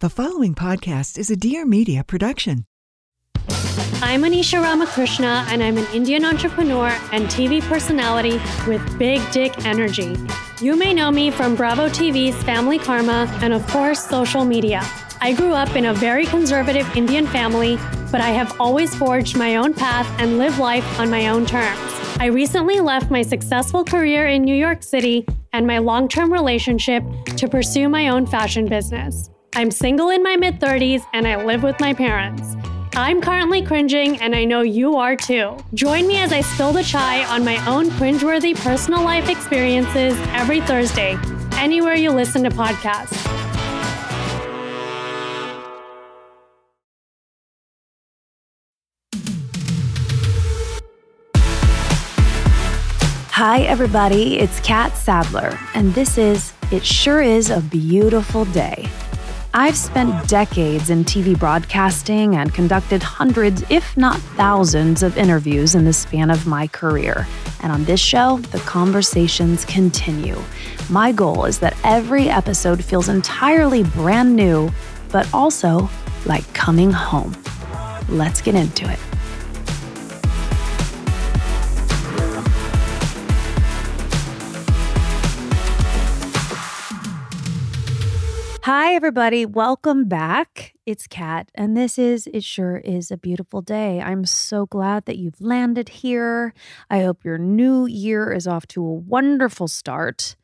The following podcast is a Dear Media production. I'm Anisha Ramakrishna, and I'm an Indian entrepreneur and TV personality with big dick energy. You may know me from Bravo TV's Family Karma and, of course, social media. I grew up in a very conservative Indian family, but I have always forged my own path and lived life on my own terms. I recently left my successful career in New York City and my long term relationship to pursue my own fashion business. I'm single in my mid 30s and I live with my parents. I'm currently cringing, and I know you are too. Join me as I spill the chai on my own cringeworthy personal life experiences every Thursday, anywhere you listen to podcasts. Hi, everybody. It's Catt Sadler, and this is It Sure Is a Beautiful Day. I've spent decades in TV broadcasting and conducted hundreds, if not thousands, of interviews in the span of my career. And on this show, the conversations continue. My goal is that every episode feels entirely brand new, but also like coming home. Let's get into it. Hi, everybody. Welcome back. It's Catt, and this is It Sure Is a Beautiful Day. I'm so glad that you've landed here. I hope your new year is off to a wonderful start.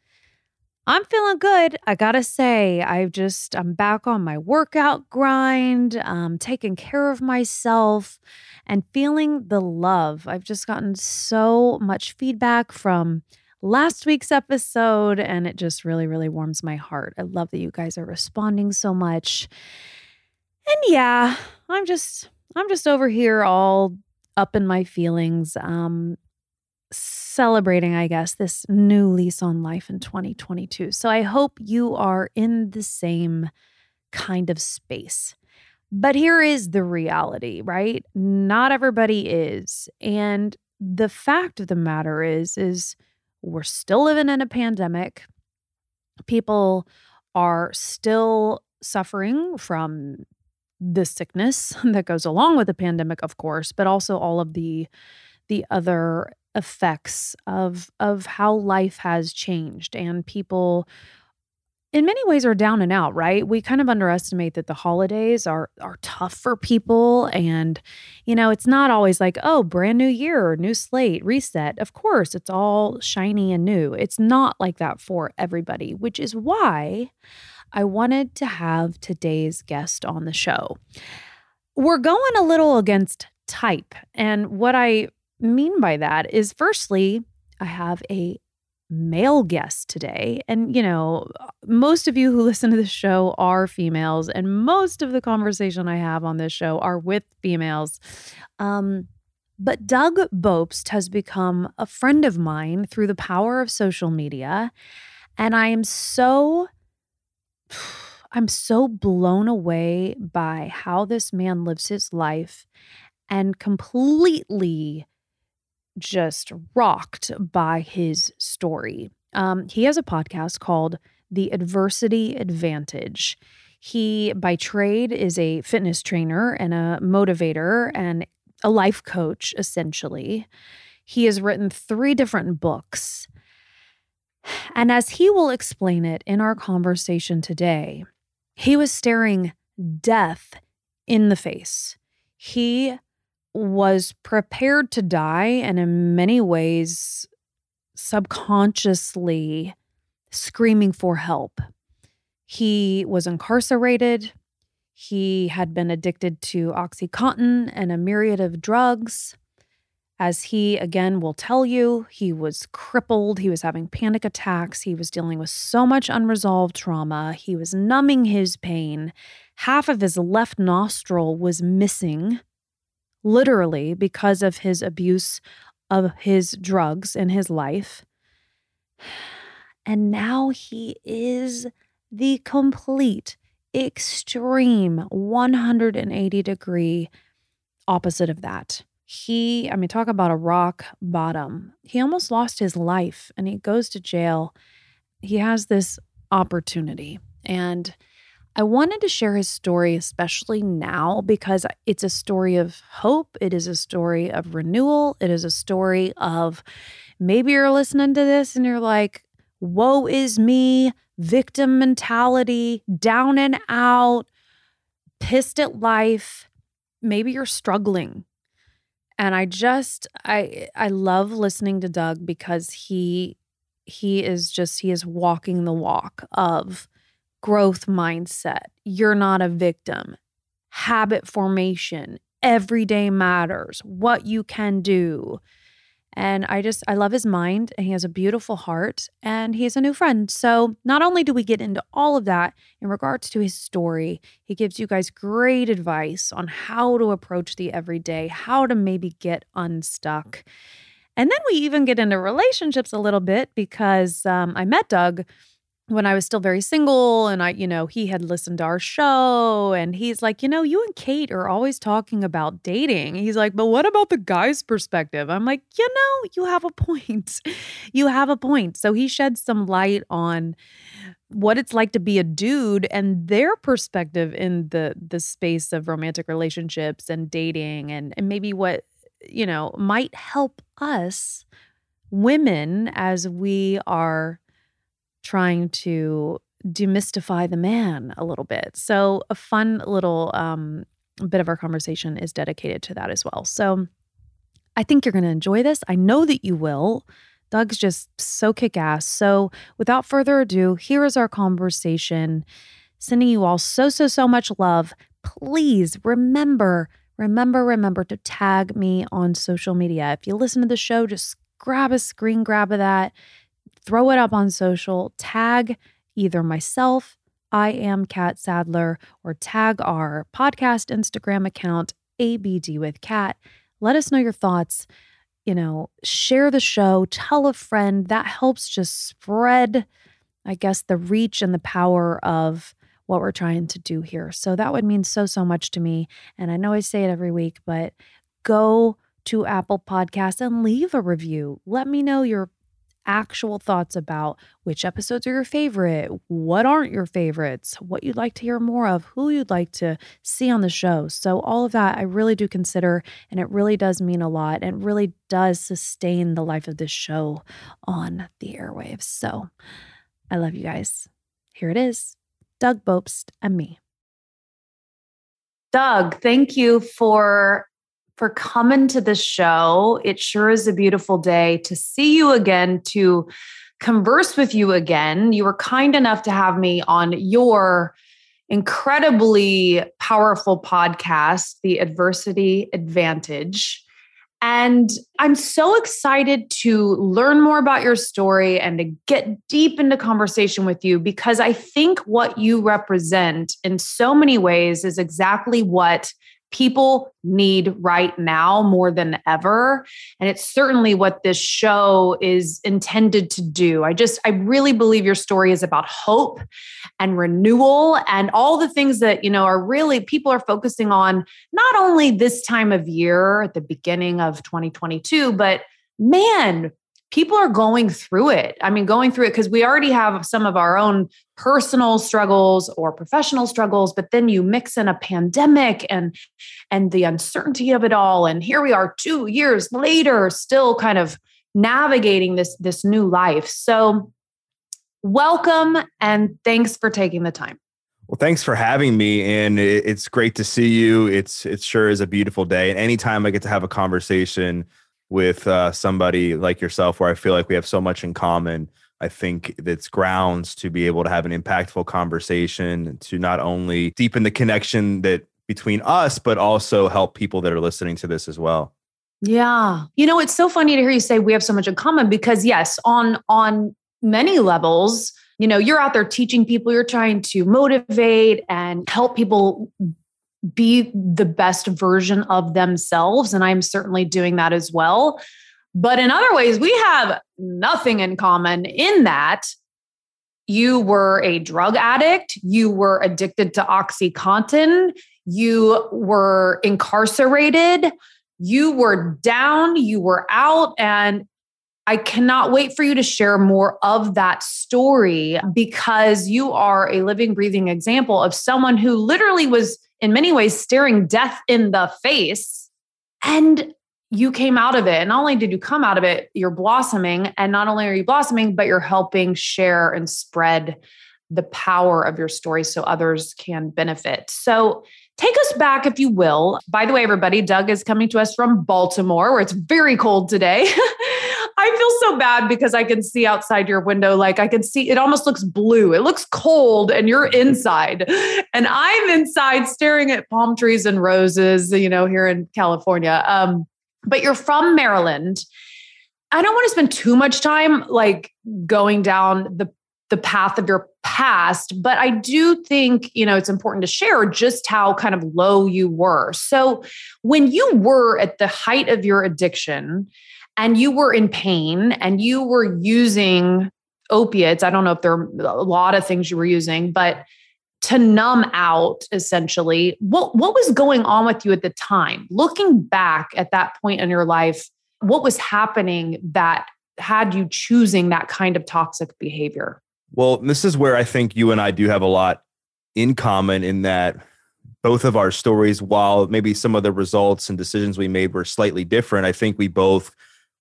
I'm feeling good. I gotta say, I've just, I'm back on my workout grind, um, taking care of myself and feeling the love. I've just gotten so much feedback from last week's episode, and it just really, really warms my heart. I love that you guys are responding so much. And yeah, I'm just I'm just over here all up in my feelings um celebrating I guess this new lease on life in 2022. So I hope you are in the same kind of space. But here is the reality, right? Not everybody is. And the fact of the matter is is we're still living in a pandemic. People are still suffering from the sickness that goes along with the pandemic, of course, but also all of the the other effects of of how life has changed and people in many ways are down and out, right? We kind of underestimate that the holidays are are tough for people and you know, it's not always like, oh, brand new year, new slate, reset. Of course, it's all shiny and new. It's not like that for everybody, which is why I wanted to have today's guest on the show. We're going a little against type, and what I mean by that is firstly, I have a male guest today. And, you know, most of you who listen to this show are females, and most of the conversation I have on this show are with females. Um, but Doug Bopst has become a friend of mine through the power of social media. And I am so. I'm so blown away by how this man lives his life and completely just rocked by his story. Um, he has a podcast called The Adversity Advantage. He, by trade, is a fitness trainer and a motivator and a life coach, essentially. He has written three different books. And as he will explain it in our conversation today, he was staring death in the face. He was prepared to die and in many ways subconsciously screaming for help. He was incarcerated. He had been addicted to Oxycontin and a myriad of drugs. As he again will tell you, he was crippled. He was having panic attacks. He was dealing with so much unresolved trauma. He was numbing his pain. Half of his left nostril was missing literally because of his abuse of his drugs in his life. And now he is the complete, extreme 180 degree opposite of that. He, I mean, talk about a rock bottom. He almost lost his life and he goes to jail. He has this opportunity. And I wanted to share his story, especially now, because it's a story of hope. It is a story of renewal. It is a story of maybe you're listening to this and you're like, woe is me, victim mentality, down and out, pissed at life. Maybe you're struggling. And I just I I love listening to Doug because he he is just he is walking the walk of growth mindset. You're not a victim. Habit formation, everyday matters, what you can do. And I just, I love his mind and he has a beautiful heart and he he's a new friend. So, not only do we get into all of that in regards to his story, he gives you guys great advice on how to approach the everyday, how to maybe get unstuck. And then we even get into relationships a little bit because um, I met Doug when I was still very single and I, you know, he had listened to our show and he's like, you know, you and Kate are always talking about dating. He's like, but what about the guy's perspective? I'm like, you know, you have a point. you have a point. So he sheds some light on what it's like to be a dude and their perspective in the the space of romantic relationships and dating and, and maybe what, you know, might help us women as we are trying to demystify the man a little bit. So, a fun little um, bit of our conversation is dedicated to that as well. So, I think you're going to enjoy this. I know that you will. Doug's just so kick ass. So, without further ado, here is our conversation. Sending you all so, so, so much love. Please remember, remember, remember to tag me on social media. If you listen to the show, just grab a screen grab of that throw it up on social, tag either myself, I am Catt Sadler, or tag our podcast Instagram account, ABD with Catt. Let us know your thoughts. You know, share the show, tell a friend. That helps just spread, I guess, the reach and the power of what we're trying to do here. So that would mean so, so much to me. And I know I say it every week, but go to Apple Podcasts and leave a review. Let me know your actual thoughts about which episodes are your favorite, what aren't your favorites, what you'd like to hear more of, who you'd like to see on the show. So, all of that I really do consider, and it really does mean a lot and really does sustain the life of this show on the airwaves. So, I love you guys. Here it is Doug Bopst and me. Doug, thank you for for coming to the show. It sure is a beautiful day to see you again, to converse with you again. You were kind enough to have me on your incredibly powerful podcast, The Adversity Advantage. And I'm so excited to learn more about your story and to get deep into conversation with you because I think what you represent in so many ways is exactly what people need right now more than ever. And it's certainly what this show is intended to do. I just i really believe your story is about hope and renewal and all the things that you know are really people are focusing on not only this time of year at the beginning of 2022 but man people are going through it. I mean, going through it because we already have some of our own personal struggles or professional struggles, but then you mix in a pandemic and and the uncertainty of it all. And here we are 2 years later still kind of navigating this this new life. So welcome and thanks for taking the time. Well, thanks for having me, and it's great to see you. It's it sure is a beautiful day, and anytime I get to have a conversation with uh, somebody like yourself where I feel like we have so much in common. I think that's grounds to be able to have an impactful conversation to not only deepen the connection that between us, but also help people that are listening to this as well. Yeah. You know, it's so funny to hear you say we have so much in common because yes, on on many levels, you know, you're out there teaching people, you're trying to motivate and help people be the best version of themselves. And I'm certainly doing that as well. But in other ways, we have nothing in common in that you were a drug addict, you were addicted to Oxycontin, you were incarcerated, you were down, you were out. And I cannot wait for you to share more of that story because you are a living, breathing example of someone who literally was, in many ways, staring death in the face. And you came out of it. And not only did you come out of it, you're blossoming. And not only are you blossoming, but you're helping share and spread the power of your story so others can benefit. So, take us back, if you will. By the way, everybody, Doug is coming to us from Baltimore, where it's very cold today. I feel so bad because I can see outside your window. Like I can see it almost looks blue. It looks cold, and you're inside. And I'm inside staring at palm trees and roses, you know, here in California. Um, but you're from Maryland. I don't want to spend too much time like going down the the path of your past, but I do think, you know, it's important to share just how kind of low you were. So, when you were at the height of your addiction and you were in pain and you were using opiates, I don't know if there are a lot of things you were using, but to numb out essentially what what was going on with you at the time? Looking back at that point in your life what was happening that had you choosing that kind of toxic behavior? Well this is where i think you and i do have a lot in common in that both of our stories while maybe some of the results and decisions we made were slightly different i think we both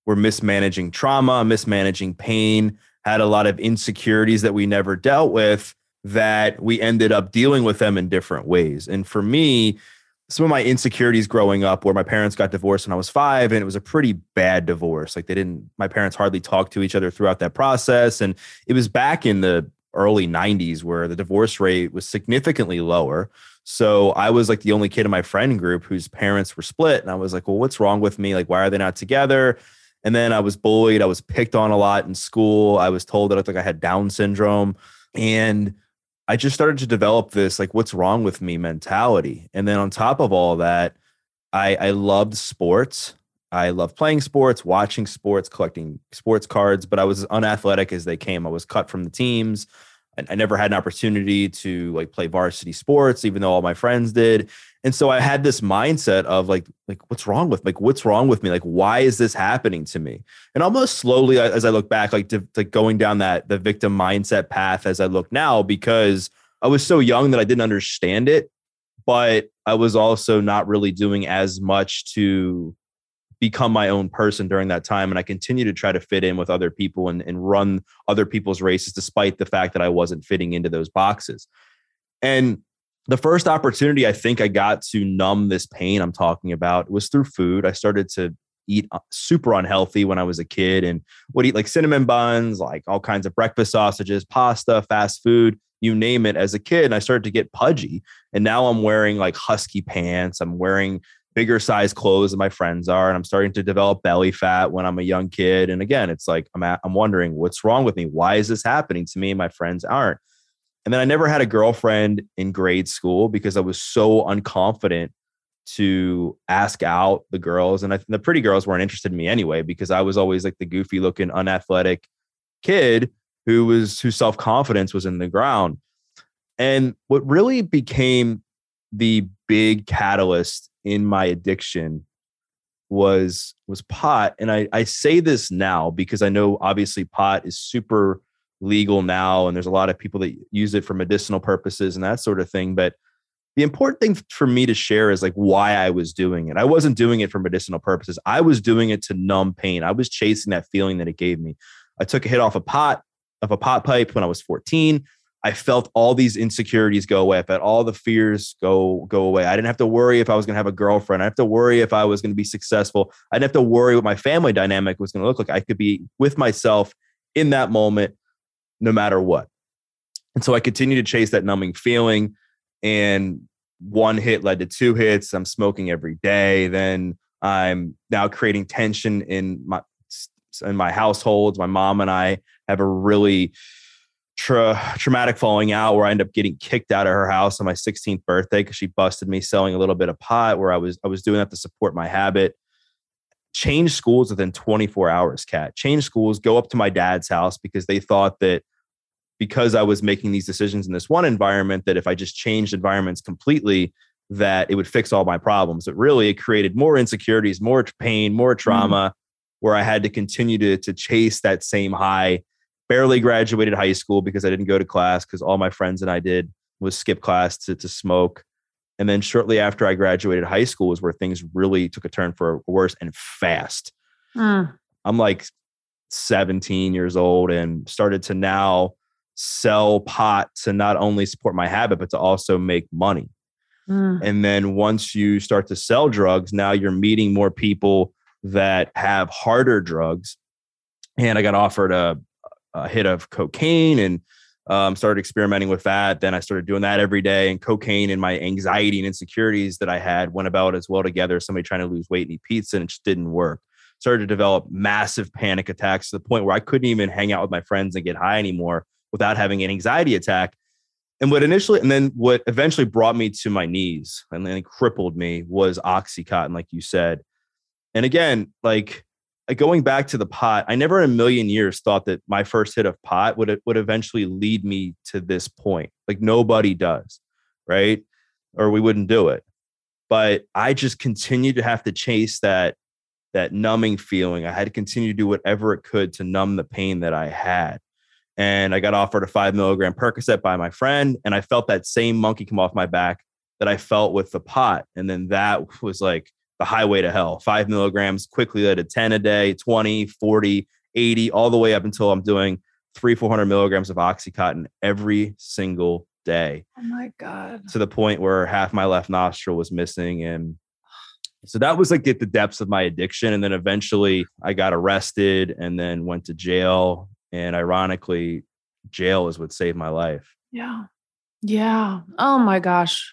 were mismanaging trauma mismanaging pain had a lot of insecurities that we never dealt with that we ended up dealing with them in different ways. And for me, some of my insecurities growing up where my parents got divorced when I was five, and it was a pretty bad divorce. Like they didn't, my parents hardly talked to each other throughout that process. And it was back in the early 90s where the divorce rate was significantly lower. So I was like the only kid in my friend group whose parents were split. And I was like, well, what's wrong with me? Like, why are they not together? And then I was bullied. I was picked on a lot in school. I was told that I looked like I had Down syndrome. And I just started to develop this like what's wrong with me mentality. And then on top of all that, I I loved sports. I love playing sports, watching sports, collecting sports cards, but I was as unathletic as they came. I was cut from the teams. I, I never had an opportunity to like play varsity sports, even though all my friends did. And so I had this mindset of like, like what's wrong with like what's wrong with me? Like why is this happening to me? And almost slowly as I look back, like to, like going down that the victim mindset path as I look now, because I was so young that I didn't understand it, but I was also not really doing as much to become my own person during that time. And I continue to try to fit in with other people and, and run other people's races, despite the fact that I wasn't fitting into those boxes. And the first opportunity I think I got to numb this pain I'm talking about was through food. I started to eat uh, super unhealthy when I was a kid and would eat like cinnamon buns, like all kinds of breakfast sausages, pasta, fast food, you name it as a kid. And I started to get pudgy. And now I'm wearing like husky pants. I'm wearing bigger size clothes than my friends are. And I'm starting to develop belly fat when I'm a young kid. And again, it's like I'm, at, I'm wondering what's wrong with me? Why is this happening to me? And my friends aren't. And then I never had a girlfriend in grade school because I was so unconfident to ask out the girls. And I, the pretty girls weren't interested in me anyway because I was always like the goofy looking, unathletic kid who was whose self confidence was in the ground. And what really became the big catalyst in my addiction was was pot. And I, I say this now because I know obviously pot is super legal now and there's a lot of people that use it for medicinal purposes and that sort of thing but the important thing for me to share is like why I was doing it. I wasn't doing it for medicinal purposes. I was doing it to numb pain. I was chasing that feeling that it gave me. I took a hit off a pot of a pot pipe when I was 14. I felt all these insecurities go away. I felt all the fears go go away. I didn't have to worry if I was going to have a girlfriend. I didn't have to worry if I was going to be successful. I didn't have to worry what my family dynamic was going to look like. I could be with myself in that moment no matter what. And so I continued to chase that numbing feeling. And one hit led to two hits. I'm smoking every day. Then I'm now creating tension in my in my households. My mom and I have a really tra- traumatic falling out where I end up getting kicked out of her house on my 16th birthday because she busted me selling a little bit of pot. Where I was I was doing that to support my habit change schools within 24 hours Catt change schools go up to my dad's house because they thought that because I was making these decisions in this one environment that if I just changed environments completely, that it would fix all my problems. But really, it created more insecurities, more pain, more mm. trauma. Mm. where I had to continue to, to chase that same high. Barely graduated high school because I didn't go to class because all my friends and I did was skip class to, to smoke. And then shortly after I graduated high school was where things really took a turn for worse and fast. Mm. I'm like 17 years old and started to now sell pot to not only support my habit, but to also make money. Mm. And then once you start to sell drugs, now you're meeting more people that have harder drugs. And I got offered a, a hit of cocaine and um, started experimenting with that. Then I started doing that every day. And cocaine and my anxiety and insecurities that I had went about as well together. Somebody trying to lose weight and eat pizza, and it just didn't work. Started to develop massive panic attacks to the point where I couldn't even hang out with my friends and get high anymore without having an anxiety attack. And what initially, and then what eventually brought me to my knees and then crippled me was Oxycontin, like you said. And again, like uh, going back to the pot, I never in a million years thought that my first hit of pot would would eventually lead me to this point. Like nobody does, right? Or we wouldn't do it. But I just continued to have to chase that that numbing feeling. I had to continue to do whatever it could to numb the pain that I had. And I got offered a five milligram Percocet by my friend, and I felt that same monkey come off my back that I felt with the pot. And then that was like the highway to hell. Five milligrams quickly led to 10 a day, 20, 40, 80, all the way up until I'm doing three, 400 milligrams of Oxycontin every single day. Oh my God. To the point where half my left nostril was missing. And so that was like at the depths of my addiction. And then eventually I got arrested and then went to jail. And ironically, jail is what saved my life. Yeah. Yeah. Oh my gosh.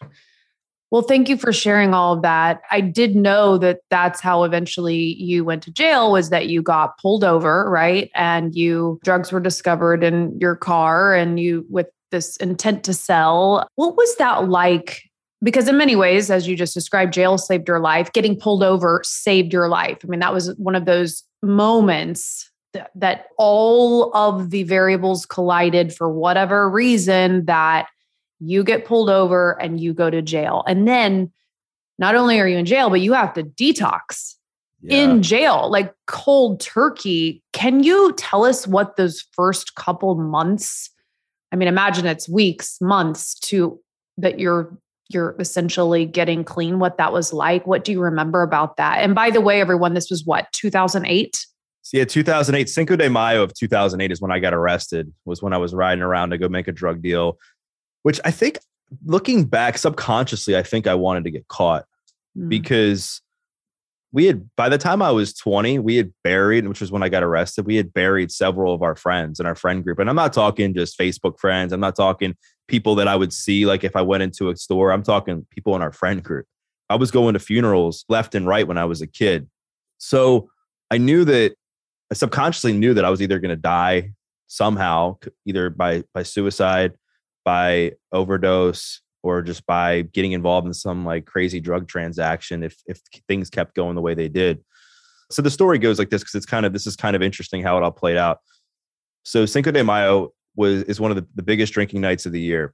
Well, thank you for sharing all of that. I did know that that's how eventually you went to jail was that you got pulled over, right? And you drugs were discovered in your car and you with this intent to sell. What was that like? Because in many ways, as you just described, jail saved your life. Getting pulled over saved your life. I mean, that was one of those moments that, that all of the variables collided for whatever reason that you get pulled over and you go to jail. And then not only are you in jail, but you have to detox yeah. in jail, like cold turkey. Can you tell us what those first couple months? I mean, imagine it's weeks, months to that you're you're essentially getting clean what that was like what do you remember about that and by the way everyone this was what 2008 yeah 2008 cinco de mayo of 2008 is when i got arrested was when i was riding around to go make a drug deal which I think looking back subconsciously, I think I wanted to get caught mm. because we had by the time I was 20, we had buried, which was when I got arrested, we had buried several of our friends in our friend group. And I'm not talking just Facebook friends. I'm not talking people that I would see like if I went into a store. I'm talking people in our friend group. I was going to funerals left and right when I was a kid. So I knew that I subconsciously knew that I was either going to die somehow, either by by suicide by overdose or just by getting involved in some like crazy drug transaction if if things kept going the way they did. So the story goes like this because it's kind of this is kind of interesting how it all played out. So Cinco de Mayo was is one of the, the biggest drinking nights of the year.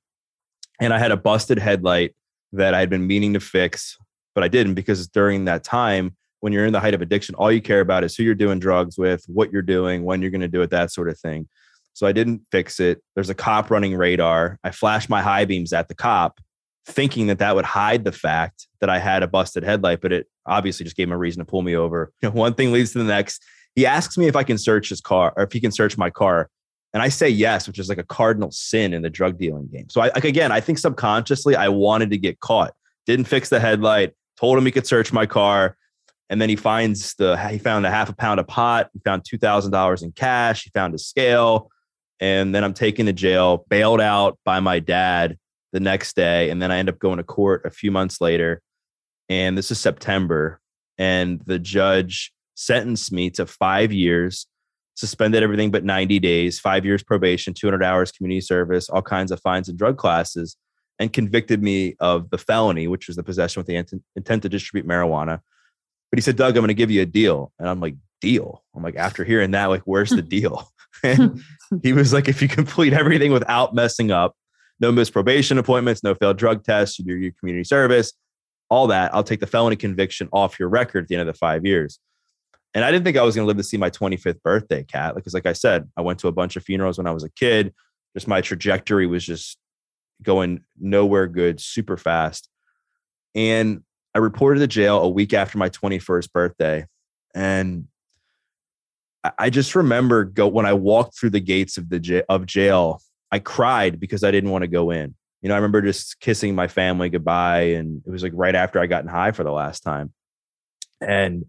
And I had a busted headlight that I had been meaning to fix, but I didn't because during that time, when you're in the height of addiction, all you care about is who you're doing drugs with, what you're doing, when you're going to do it, that sort of thing. So I didn't fix it. There's a cop running radar. I flashed my high beams at the cop, thinking that that would hide the fact that I had a busted headlight, but it obviously just gave him a reason to pull me over. You know, one thing leads to the next. He asks me if I can search his car or if he can search my car. And I say yes, which is like a cardinal sin in the drug dealing game. So I like again, I think subconsciously I wanted to get caught. Didn't fix the headlight, told him he could search my car. And then he finds the he found a half a pound of pot, he found two thousand dollars in cash, he found a scale, and then I'm taken to jail, bailed out by my dad the next day. And then I end up going to court a few months later. And this is September. And the judge sentenced me to five years, suspended everything but 90 days, five years probation, 200 hours community service, all kinds of fines and drug classes, and convicted me of the felony, which was the possession with the intent to distribute marijuana. But he said, Doug, I'm going to give you a deal. And I'm like, deal? I'm like, after hearing that, like, where's the deal? And he was like, if you complete everything without messing up, no missed probation appointments, no failed drug tests, you do your community service, all that, I'll take the felony conviction off your record at the end of the five years. And I didn't think I was going to live to see my 25th birthday, Catt. Because, like I said, I went to a bunch of funerals when I was a kid. Just my trajectory was just going nowhere good, super fast. And I reported to jail a week after my 21st birthday. And I just remember go when I walked through the gates of the j- of jail, I cried because I didn't want to go in. You know, I remember just kissing my family goodbye, and it was like right after I gotten high for the last time, and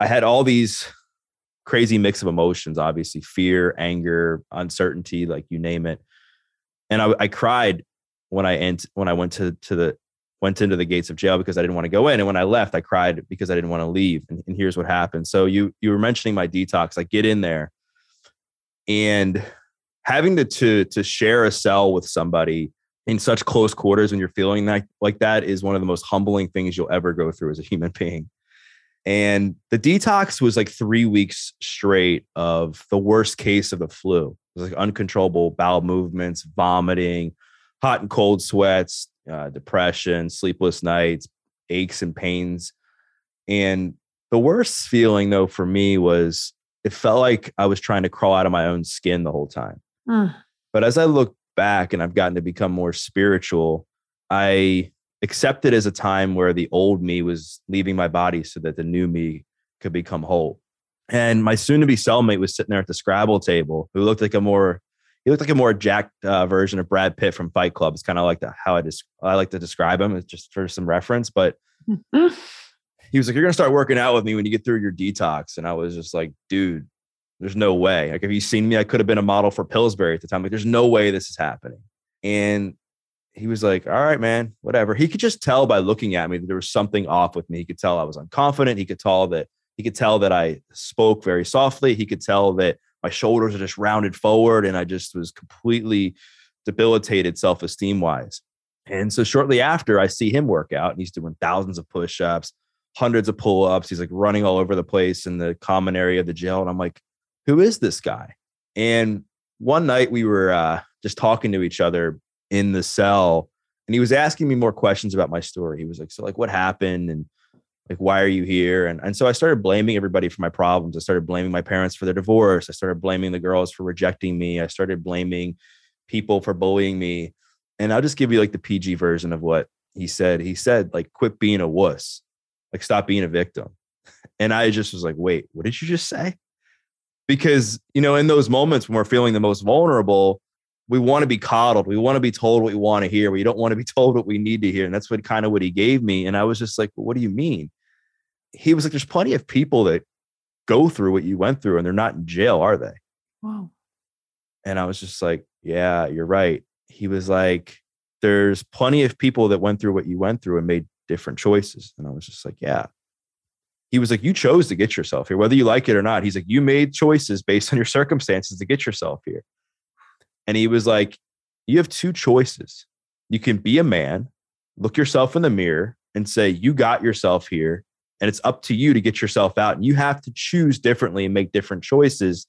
I had all these crazy mix of emotions. Obviously, fear, anger, uncertainty, like you name it. And I, I cried when I ent- when I went to to the went into the gates of jail because I didn't want to go in. And when I left, I cried because I didn't want to leave. And, and here's what happened. So you you were mentioning my detox. I get in there and having to, to to share a cell with somebody in such close quarters when you're feeling that like that is one of the most humbling things you'll ever go through as a human being. And the detox was like three weeks straight of the worst case of the flu. It was like uncontrollable bowel movements, vomiting, hot and cold sweats, uh, depression, sleepless nights, aches and pains. And the worst feeling, though, for me was it felt like I was trying to crawl out of my own skin the whole time. Mm. But as I look back and I've gotten to become more spiritual, I accept it as a time where the old me was leaving my body so that the new me could become whole. And my soon to be cellmate was sitting there at the Scrabble table who looked like a more he looked like a more jacked uh, version of Brad Pitt from Fight Club. It's kind of like the, how I just I like to describe him. It's just for some reference, but he was like, "You're gonna start working out with me when you get through your detox," and I was just like, "Dude, there's no way. Like, if you seen me, I could have been a model for Pillsbury at the time. Like, there's no way this is happening." And he was like, "All right, man, whatever." He could just tell by looking at me that there was something off with me. He could tell I was unconfident. He could tell that he could tell that I spoke very softly. He could tell that my shoulders are just rounded forward and I just was completely debilitated self esteem wise. And so shortly after, I see him work out and he's doing thousands of push ups, hundreds of pull ups. He's like running all over the place in the common area of the jail. And I'm like, who is this guy? And one night we were uh, just talking to each other in the cell and he was asking me more questions about my story. He was like, so like what happened? And like why are you here and, and so i started blaming everybody for my problems i started blaming my parents for their divorce i started blaming the girls for rejecting me i started blaming people for bullying me and i'll just give you like the pg version of what he said he said like quit being a wuss like stop being a victim and i just was like wait what did you just say because you know in those moments when we're feeling the most vulnerable we want to be coddled. We want to be told what we want to hear. We don't want to be told what we need to hear. And that's what kind of what he gave me. And I was just like, well, what do you mean? He was like, there's plenty of people that go through what you went through and they're not in jail, are they? Wow. And I was just like, yeah, you're right. He was like, there's plenty of people that went through what you went through and made different choices. And I was just like, yeah. He was like, you chose to get yourself here, whether you like it or not. He's like, you made choices based on your circumstances to get yourself here. And he was like, you have two choices. You can be a man, look yourself in the mirror and say, you got yourself here and it's up to you to get yourself out. And you have to choose differently and make different choices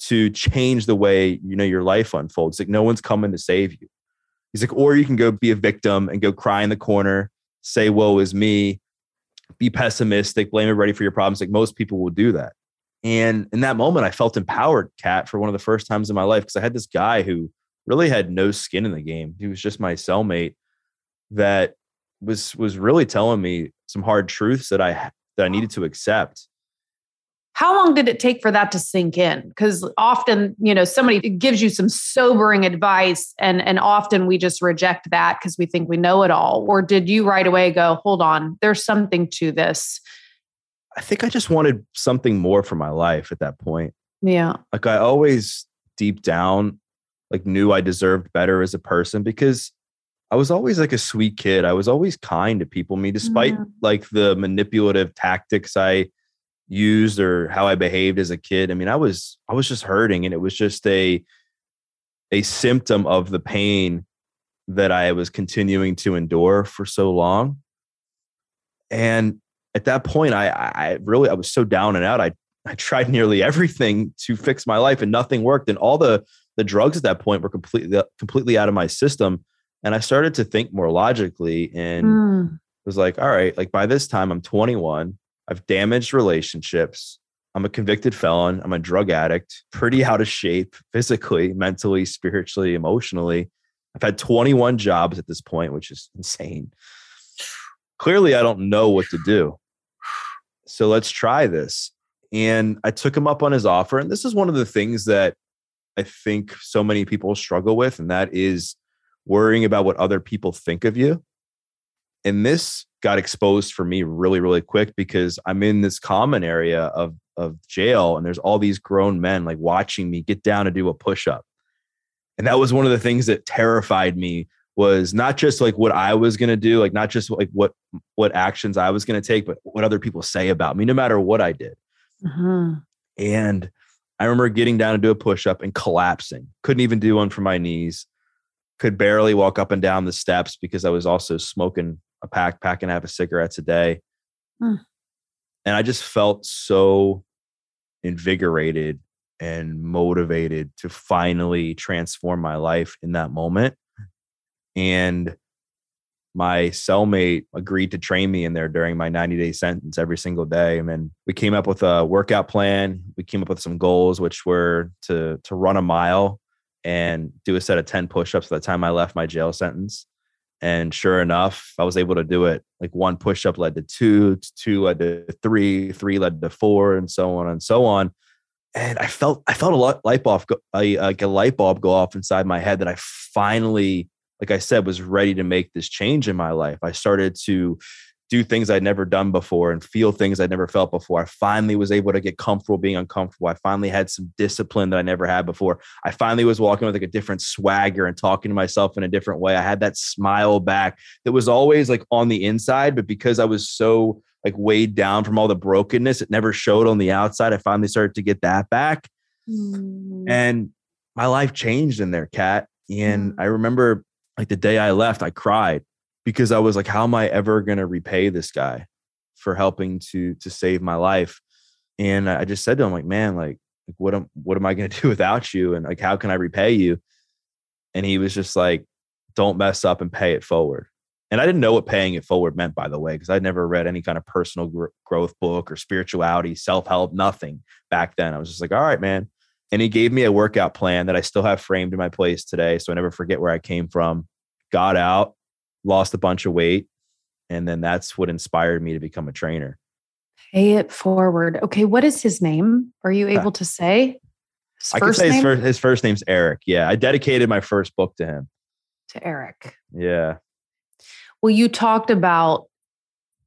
to change the way you know your life unfolds. Like no one's coming to save you. He's like or you can go be a victim and go cry in the corner say woe is me be pessimistic blame everybody for your problems. Like most people will do that. And in that moment i felt empowered Catt for one of the first times in my life because i had this guy who really had no skin in the game. He was just my cellmate that was was really telling me some hard truths that I that I needed to accept. How long did it take for that to sink in? Because often, you know, somebody gives you some sobering advice, and and often we just reject that because we think we know it all. Or did you right away go, "Hold on, there's something to this"? I think I just wanted something more for my life at that point. Yeah, like I always deep down, like knew I deserved better as a person because I was always like a sweet kid. I was always kind to people. I mean, despite mm. like the manipulative tactics I used or how I behaved as a kid, I mean, I was I was just hurting, and it was just a a symptom of the pain that I was continuing to endure for so long. And at that point, I I really I was so down and out. I I tried nearly everything to fix my life, and nothing worked. And all the the drugs at that point were completely completely out of my system and I started to think more logically and mm. was like, all right, like by this time I'm 21. I've damaged relationships. I'm a convicted felon. I'm a drug addict, pretty out of shape physically, mentally, spiritually, emotionally. I've had 21 jobs at this point, which is insane. Clearly, I don't know what to do. So let's try this. And I took him up on his offer. And this is one of the things that I think so many people struggle with, and that is worrying about what other people think of you. And this got exposed for me really, really quick because I'm in this common area of, of jail, and there's all these grown men like watching me get down to do a push up. And that was one of the things that terrified me was not just like what I was going to do, like not just like what what actions I was going to take, but what other people say about me, no matter what I did. Mm-hmm. And I remember getting down to do a push up and collapsing. Couldn't even do one for my knees. Could barely walk up and down the steps because I was also smoking a pack, pack and a half of cigarettes a day. Mm. And I just felt so invigorated and motivated to finally transform my life in that moment. And my cellmate agreed to train me in there during my 90 day sentence every single day. I mean, we came up with a workout plan. We came up with some goals, which were to to run a mile and do a set of 10 push-ups by the time I left my jail sentence. And sure enough, I was able to do it. Like one push-up led to two, two led to three, three led to four, and so on and so on and I felt I felt a lot light bulb a, uh, like a light bulb go off inside my head that I finally, like I said, was ready to make this change in my life. I started to do things I'd never done before and feel things I'd never felt before. I finally was able to get comfortable being uncomfortable. I finally had some discipline that I never had before. I finally was walking with like a different swagger and talking to myself in a different way. I had that smile back that was always like on the inside, but because I was so like weighed down from all the brokenness. It never showed on the outside. I finally started to get that back. Mm. And my life changed in there, Catt. And mm. I remember like the day I left, I cried because I was like, how am I ever gonna repay this guy for helping to to save my life? And I just said to him, like, man, like, what am what am I gonna do without you? And like, how can I repay you? And he was just like, don't mess up and pay it forward. And I didn't know what paying it forward meant, by the way, because I'd never read any kind of personal gr- growth book or spirituality, self help, nothing back then. I was just like, all right, man. And he gave me a workout plan that I still have framed in my place today. So I never forget where I came from. Got out, lost a bunch of weight. And then that's what inspired me to become a trainer. Pay it forward. Okay. What is his name? Are you uh, able to say? His I can say his first, his first name's Eric. Yeah. I dedicated my first book to him. To Eric. Yeah. Well, you talked about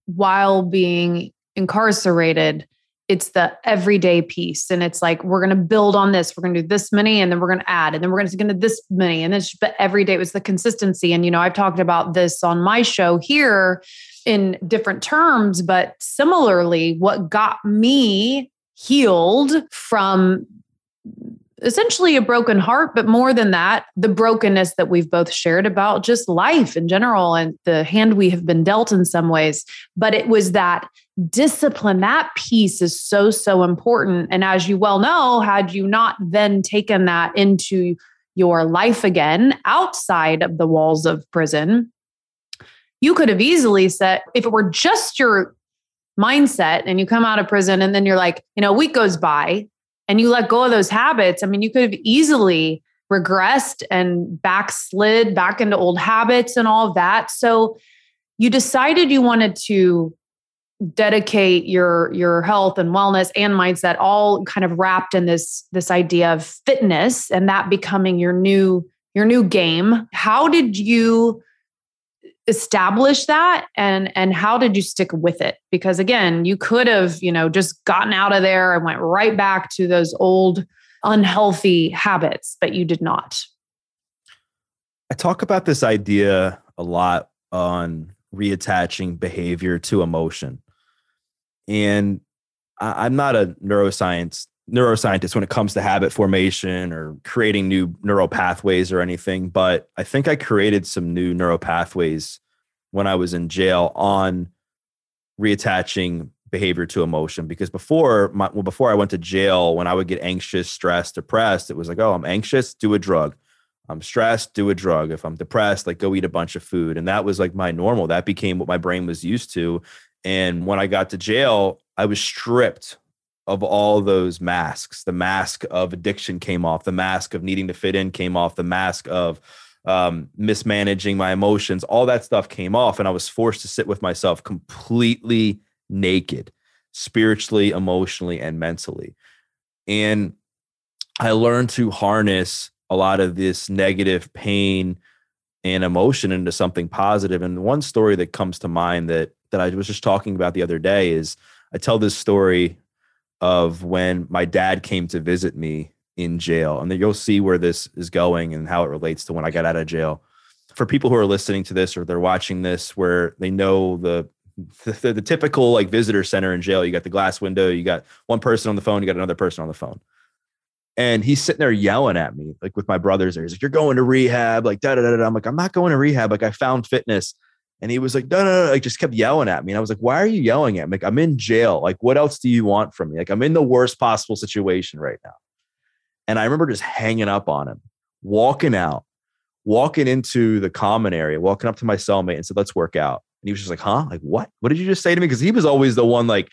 while being incarcerated, it's the everyday piece. And it's like, we're going to build on this. We're going to do this many, and then we're going to add, and then we're going to do this many. And it's, but every day it was the consistency. And, you know, I've talked about this on my show here in different terms, but similarly, what got me healed from essentially a broken heart, but more than that, the brokenness that we've both shared about just life in general and the hand we have been dealt in some ways. But it was that discipline, that piece is so, so important. And as you well know, had you not then taken that into your life again outside of the walls of prison, you could have easily said, if it were just your mindset and you come out of prison and then you're like, you know, a week goes by and you let go of those habits, I mean, you could have easily regressed and backslid back into old habits and all of that. So you decided you wanted to dedicate your your health and wellness and mindset all kind of wrapped in this this idea of fitness and that becoming your new your new game. How did you establish that and and how did you stick with it? Because again you could have you know just gotten out of there and went right back to those old unhealthy habits but you did not. I talk about this idea a lot on reattaching behavior to emotion. And i'm not a neuroscience neuroscientist when it comes to habit formation or creating new neural pathways or anything, but I think I created some new neural pathways when I was in jail on reattaching behavior to emotion because before my, well, before I went to jail, when I would get anxious, stressed, depressed, it was like, oh, I'm anxious, do a drug. I'm stressed, do a drug. If I'm depressed, like go eat a bunch of food. And that was like my normal. That became what my brain was used to. And when I got to jail, I was stripped of all those masks. The mask of addiction came off, the mask of needing to fit in came off, the mask of um, mismanaging my emotions, all that stuff came off. And I was forced to sit with myself completely naked, spiritually, emotionally, and mentally. And I learned to harness a lot of this negative pain and emotion into something positive. And one story that comes to mind that that I was just talking about the other day is I tell this story of when my dad came to visit me in jail. And then you'll see where this is going and how it relates to when I got out of jail. For people who are listening to this or they're watching this where they know the the, the typical like visitor center in jail, you got the glass window, you got one person on the phone, you got another person on the phone. And he's sitting there yelling at me, like with my brothers there. He's like, You're going to rehab, like da da da da. I'm like, I'm not going to rehab. Like, I found fitness. And he was like, no, no, no, like just kept yelling at me. And I was like, why are you yelling at me? Like, I'm in jail. Like, what else do you want from me? Like, I'm in the worst possible situation right now. And I remember just hanging up on him, walking out, walking into the common area, walking up to my cellmate and said, let's work out. And he was just like, huh? Like, what? What did you just say to me? Because he was always the one like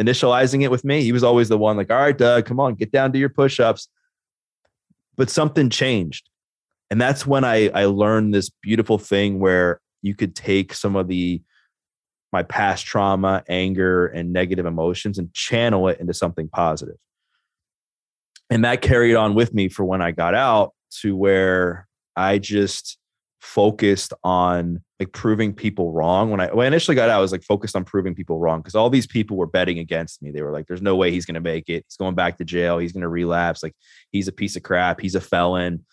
initializing it with me. He was always the one like, all right, Doug, come on, get down to your push ups. But something changed. And that's when I, I learned this beautiful thing where you could take some of the my past trauma, anger, and negative emotions and channel it into something positive. And that carried on with me for when I got out to where I just focused on like proving people wrong. When I when I initially got out, I was like focused on proving people wrong because all these people were betting against me. They were like, "There's no way he's going to make it. He's going back to jail. He's going to relapse. Like he's a piece of crap. He's a felon."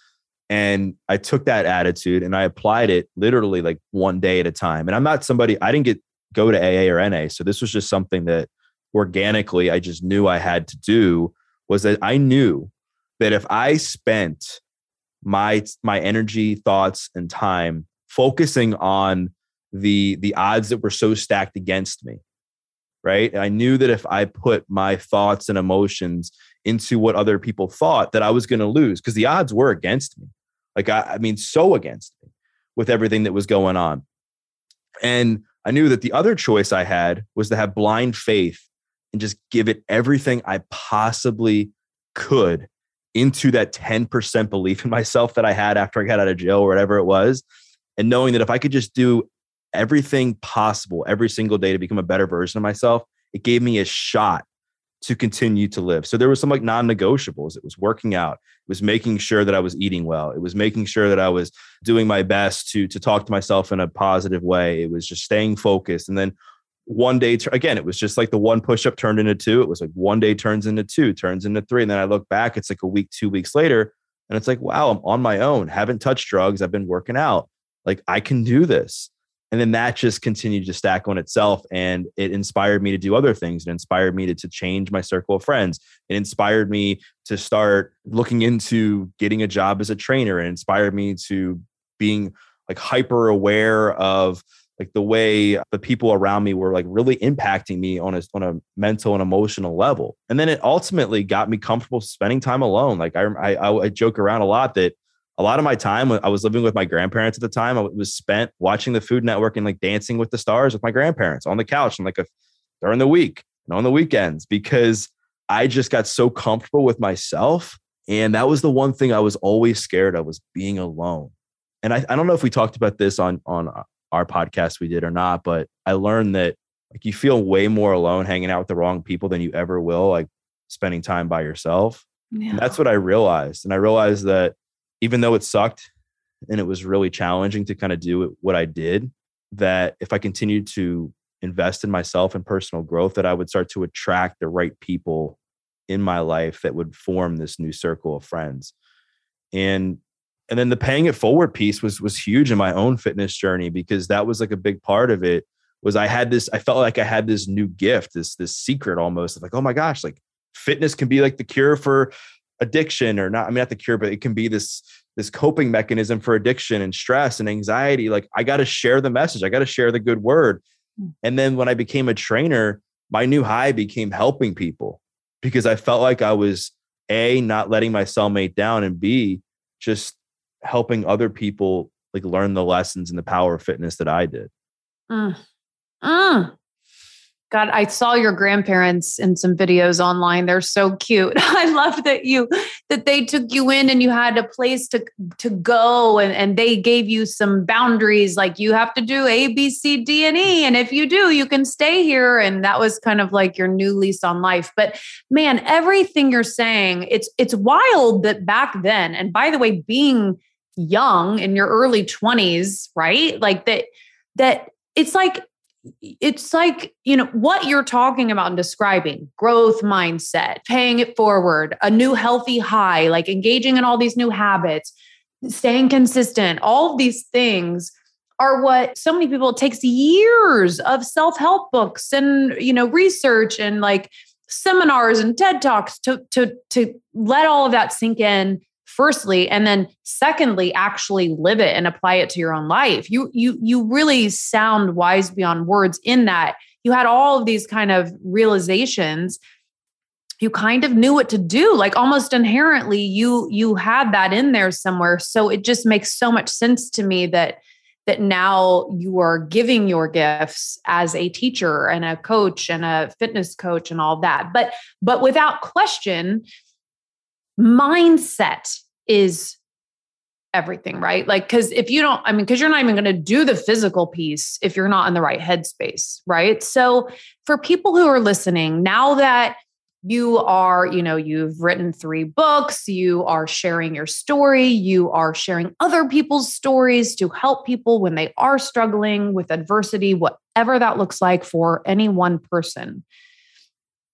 And I took that attitude and I applied it literally like one day at a time. And I'm not somebody I didn't get go to AA or NA, so this was just something that organically I just knew I had to do. Was that I knew that if I spent my my energy, thoughts, and time focusing on the the odds that were so stacked against me right i knew that if i put my thoughts and emotions into what other people thought that i was going to lose because the odds were against me like I, I mean so against me with everything that was going on. And i knew that the other choice i had was to have blind faith and just give it everything i possibly could into that 10% belief in myself that i had after i got out of jail or whatever it was. And knowing that if I could just do everything possible every single day to become a better version of myself, it gave me a shot to continue to live. So there was some like non-negotiables. It was working out. It was making sure that I was eating well. It was making sure that I was doing my best to to talk to myself in a positive way. It was just staying focused. And then one day again, it was just like the one push-up turned into two. It was like one day turns into two, turns into three. And then I look back, it's like a week, two weeks later, and it's like, wow, I'm on my own. Haven't touched drugs. I've been working out like I can do this. And then that just continued to stack on itself. And it inspired me to do other things. It inspired me to, to change my circle of friends. It inspired me to start looking into getting a job as a trainer. It inspired me to being like hyper aware of like the way the people around me were like really impacting me on a on a mental and emotional level. And then it ultimately got me comfortable spending time alone. Like I I, I joke around a lot that a lot of my time I was living with my grandparents at the time, I was spent watching the Food Network and like dancing with the stars with my grandparents on the couch and like a, during the week and on the weekends because I just got so comfortable with myself. And that was the one thing I was always scared of was being alone. And I, I don't know if we talked about this on on uh, our podcast we did or not, but I learned that like you feel way more alone hanging out with the wrong people than you ever will like spending time by yourself. Yeah. And that's what I realized. And I realized that even though it sucked and it was really challenging to kind of do what I did, that if I continued to invest in myself and personal growth, that I would start to attract the right people in my life that would form this new circle of friends. And and then the paying it forward piece was was huge in my own fitness journey because that was like a big part of it was I had this I felt like I had this new gift this this secret almost like oh my gosh like fitness can be like the cure for addiction or not i mean not the cure but it can be this this coping mechanism for addiction and stress and anxiety like i got to share the message i got to share the good word hmm. and then when i became a trainer my new high became helping people because i felt like i was a not letting my cellmate down and b just helping other people like learn the lessons and the power of fitness that i did mm. Mm. God, I saw your grandparents in some videos online. They're so cute. I love that you that they took you in and you had a place to to go and, and they gave you some boundaries like you have to do A, B, C, D, and E. And if you do, you can stay here. And that was kind of like your new lease on life. But man, everything you're saying, it's it's wild that back then, and by the way, being young in your early 20s, right? Like that that it's like it's like you know what you're talking about and describing growth mindset paying it forward a new healthy high like engaging in all these new habits staying consistent all of these things are what so many people it takes years of self-help books and you know research and like seminars and ted talks to to to let all of that sink in firstly and then secondly actually live it and apply it to your own life. You you you really sound wise beyond words in that you had all of these kind of realizations. You kind of knew what to do like almost inherently you you had that in there somewhere. So it just makes so much sense to me that that now you are giving your gifts as a teacher and a coach and a fitness coach and all that. But but without question mindset is everything, right? Like, because if you don't, I mean, because you're not even going to do the physical piece if you're not in the right headspace, right? So, for people who are listening, now that you are, you know, you've written three books, you are sharing your story, you are sharing other people's stories to help people when they are struggling with adversity, whatever that looks like for any one person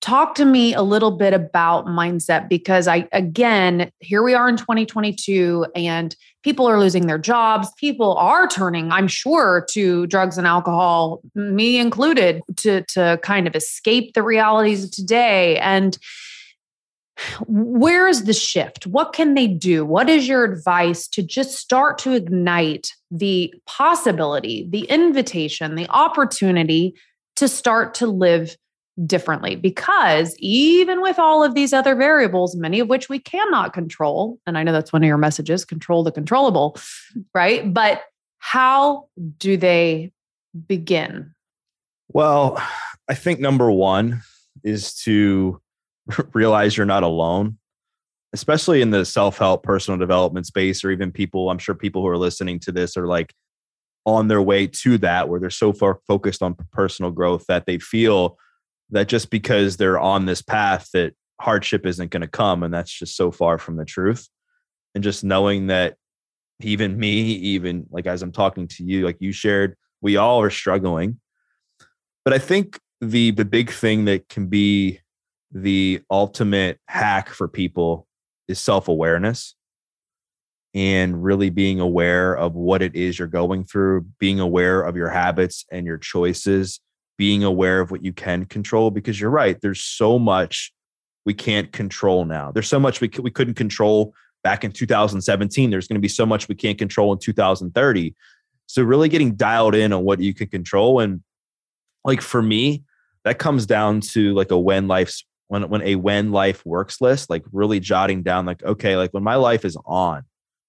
talk to me a little bit about mindset because I, again, here we are in 2022 and people are losing their jobs. People are turning, I'm sure, to drugs and alcohol, me included, to, to kind of escape the realities of today. And where is the shift? What can they do? What is your advice to just start to ignite the possibility, the invitation, the opportunity to start to live differently because even with all of these other variables, many of which we cannot control, and I know that's one of your messages control the controllable, right? But how do they begin? Well, I think number one is to realize you're not alone, especially in the self help, personal development space, or even people, I'm sure people who are listening to this are like on their way to that, where they're so far focused on personal growth that they feel that just because they're on this path that hardship isn't going to come and that's just so far from the truth. And just knowing that even me even like as i'm talking to you like you shared we all are struggling. But i think the the big thing that can be the ultimate hack for people is self-awareness and really being aware of what it is you're going through being aware of your habits and your choices being aware of what you can control because you're right there's so much we can't control now. There's so much we, we couldn't control back in 2017 there's going to be so much we can't control in 2030 so really getting dialed in on what you can control and like for me that comes down to like a when life's when when a when life works list like really jotting down like okay like when my life is on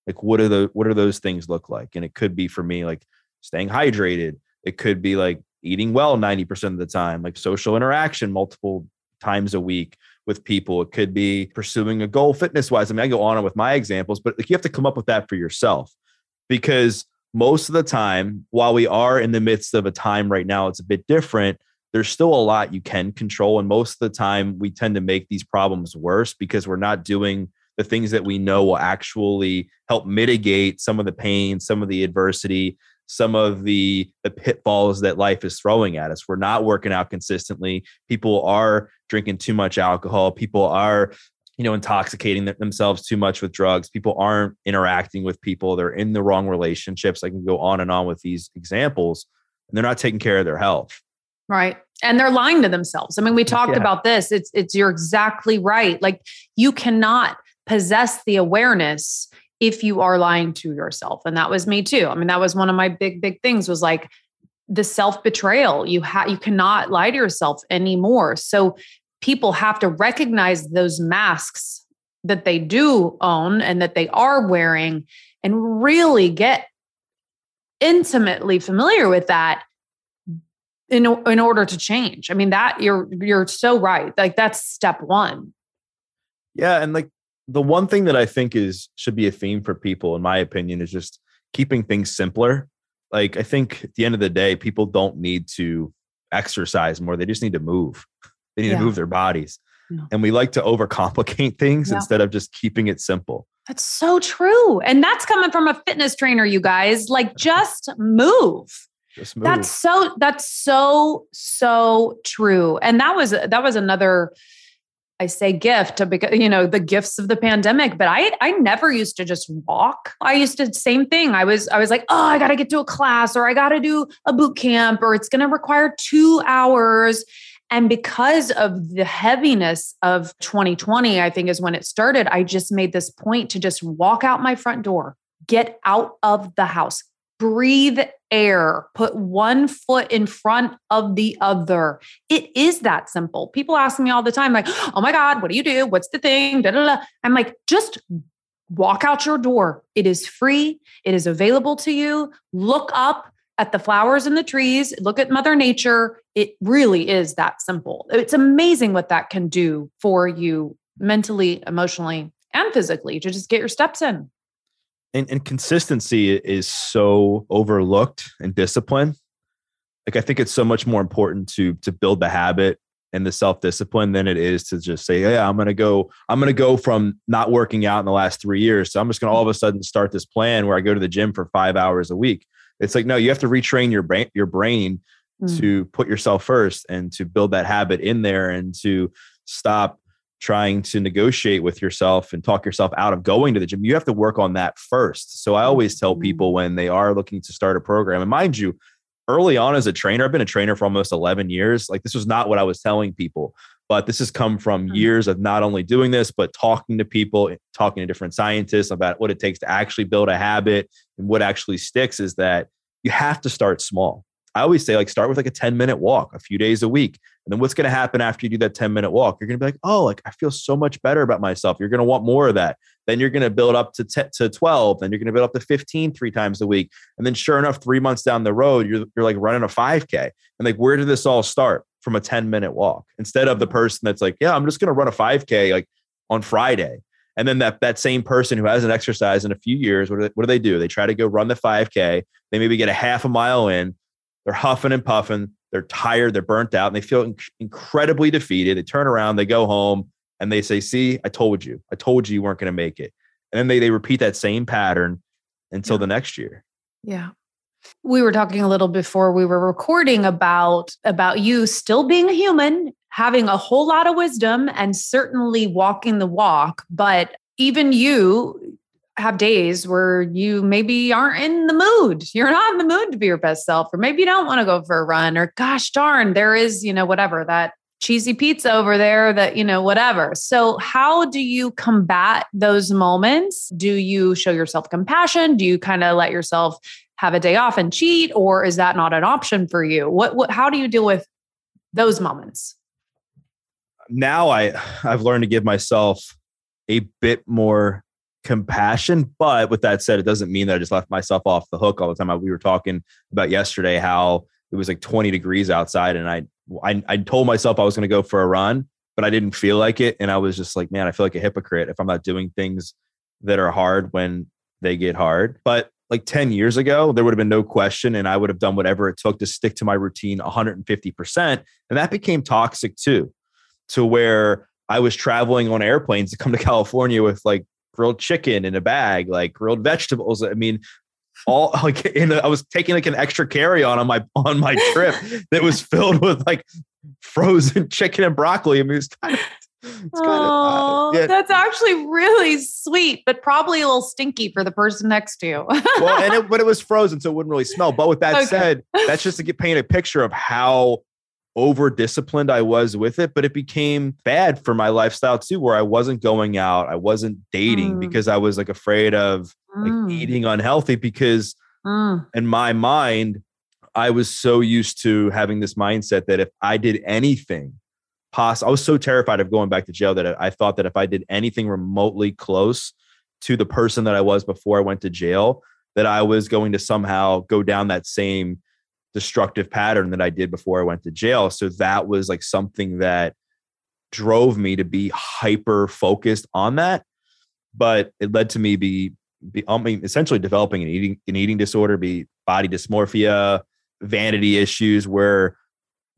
like what are the what are those things look like? And it could be for me like staying hydrated. It could be like eating well 90% of the time, like social interaction multiple times a week with people. It could be pursuing a goal fitness wise. I mean, I go on with my examples, but like you have to come up with that for yourself because most of the time, while we are in the midst of a time right now, it's a bit different. There's still a lot you can control. And most of the time, we tend to make these problems worse because we're not doing the things that we know will actually help mitigate some of the pain, some of the adversity, some of the the pitfalls that life is throwing at us. We're not working out consistently. People are drinking too much alcohol. People are you know intoxicating themselves too much with drugs. People aren't interacting with people. They're in the wrong relationships. I can go on and on with these examples. And they're not taking care of their health. Right. And they're lying to themselves. I mean we talked yeah. about this. It's it's you're exactly right. Like you cannot possess the awareness if you are lying to yourself and that was me too i mean that was one of my big big things was like the self betrayal you have you cannot lie to yourself anymore so people have to recognize those masks that they do own and that they are wearing and really get intimately familiar with that in in order to change. I mean that you're you're so right. Like that's step 1. Yeah, and like the one thing that I think is should be a theme for people in my opinion is just keeping things simpler. Like I think at the end of the day people don't need to exercise more. They just need to move. They need yeah. to move their bodies. Yeah. And we like to overcomplicate things yeah. instead of just keeping it simple. That's so true. And that's coming from a fitness trainer, you guys. Like just move. Just move. That's so that's so so true. And that was that was another I say gift because you know the gifts of the pandemic, but I I never used to just walk. I used to same thing. I was I was like, "Oh, I got to get to a class or I got to do a boot camp or it's going to require 2 hours." And because of the heaviness of 2020, I think is when it started, I just made this point to just walk out my front door, get out of the house, breathe air, put one foot in front of the other. It is that simple. People ask me all the time, like, oh my God, what do you do? What's the thing? Da, da, da. I'm like, just walk out your door. It is free, it is available to you. Look up, at the flowers and the trees, look at Mother Nature. It really is that simple. It's amazing what that can do for you mentally, emotionally, and physically to just get your steps in. And, and consistency is so overlooked and discipline. Like I think it's so much more important to to build the habit and the self discipline than it is to just say, yeah, I'm gonna go. I'm gonna go from not working out in the last three years, so I'm just gonna all of a sudden start this plan where I go to the gym for five hours a week it's like no you have to retrain your brain your brain mm. to put yourself first and to build that habit in there and to stop trying to negotiate with yourself and talk yourself out of going to the gym. You have to work on that first. So i always tell mm. people when they are looking to start a program and mind you early on as a trainer i've been a trainer for almost 11 years. Like this was not what i was telling people but this has come from mm. years of not only doing this but talking to people talking to different scientists about what it takes to actually build a habit. And what actually sticks is that you have to start small. I always say like start with like a 10 minute walk a few days a week and then what's going to happen after you do that 10 minute walk you're going to be like oh like i feel so much better about myself you're going to want more of that then you're going to build up to, t- to 12 then you're going to build up to 15 three times a week and then sure enough three months down the road you're, you're like running a 5k and like where did this all start from a 10 minute walk instead of the mm-hmm. person that's like, yeah, I'm just going to run a 5K like on Friday. And then that that same person who hasn't exercised in a few years, what do, they, what do they do? They try to go run the 5K. They maybe get a half a mile in. They're huffing and puffing. They're tired. They're burnt out, and they feel inc- incredibly defeated. They turn around. They go home, and they say, "See, I told you. I told you you weren't going to make it." And then they they repeat that same pattern until yeah. the next year. Yeah. We were talking a little before we were recording about about you still being a human, having a whole lot of wisdom and certainly walking the walk, but even you have days where you maybe aren't in the mood. You're not in the mood to be your best self or maybe you don't want to go for a run or gosh darn, there is, you know, whatever that cheesy pizza over there that you know whatever. So how do you combat those moments? Do you show yourself compassion? Do you kind of let yourself have a day off and cheat or is that not an option for you? What, what how do you deal with those moments? Now i i've learned to give myself a bit more compassion but with that said it doesn't mean that i just left myself off the hook all the time. We were talking about yesterday how it was like 20 degrees outside and i i, I told myself i was going to go for a run but i didn't feel like it. And i was just like man i feel like a hypocrite if i'm not doing things that are hard when they get hard. But like 10 years ago, there would have been no question, and I would have done whatever it took to stick to my routine 150%. And that became toxic too, to where I was traveling on airplanes to come to California with like grilled chicken in a bag, like grilled vegetables. I mean, all like in I was taking like an extra carry on on my on my trip that was filled with like frozen chicken and broccoli. I mean, it was kind of oh, uh, yeah. that's actually really sweet, but probably a little stinky for the person next to you. well, and it, but it was frozen, so it wouldn't really smell. But with that okay. said, that's just to get paint a picture of how over disciplined I was with it, but it became bad for my lifestyle too, where I wasn't going out, I wasn't dating mm. because I was like afraid of mm. like eating unhealthy because mm. in my mind, I was so used to having this mindset that if I did anything poss- I was so terrified of going back to jail that I thought that if I did anything remotely close to the person that I was before I went to jail, that I was going to somehow go down that same destructive pattern that I did before I went to jail. So that was like something that drove me to be hyper focused on that. But it led to me be, be I mean, essentially developing an eating an eating disorder, be body dysmorphia, vanity issues, where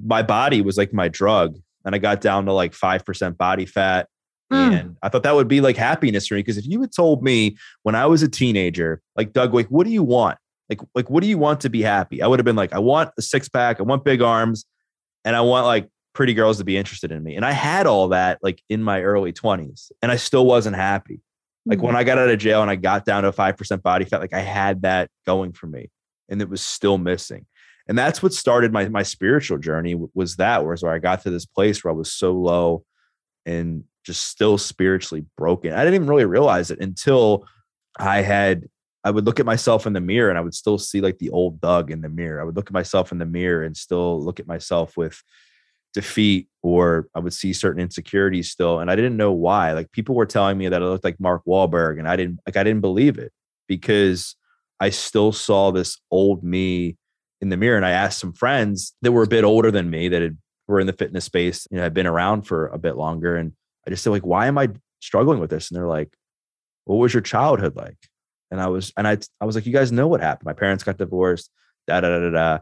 my body was like my drug, and I got down to like five percent body fat. Mm. And I thought that would be like happiness for me because if you had told me when I was a teenager, like Doug, like what do you want? Like, like what do you want to be happy? I would have been like, I want a six pack, I want big arms, and I want like pretty girls to be interested in me. And I had all that like in my early 20s, and I still wasn't happy. Like mm-hmm. when I got out of jail and I got down to a 5% body fat, like I had that going for me and it was still missing. And that's what started my my spiritual journey was that was where I got to this place where I was so low and just still spiritually broken. I didn't even really realize it until I had I would look at myself in the mirror and I would still see like the old Doug in the mirror. I would look at myself in the mirror and still look at myself with defeat or I would see certain insecurities still. And I didn't know why. Like people were telling me that I looked like Mark Wahlberg and I didn't like I didn't believe it because I still saw this old me in the mirror. And I asked some friends that were a bit older than me that had were in the fitness space, you know, had been around for a bit longer. And I just said, like, why am I struggling with this? And they're like, what was your childhood like? And I was, and I, I was like, you guys know what happened. My parents got divorced, da da da da da.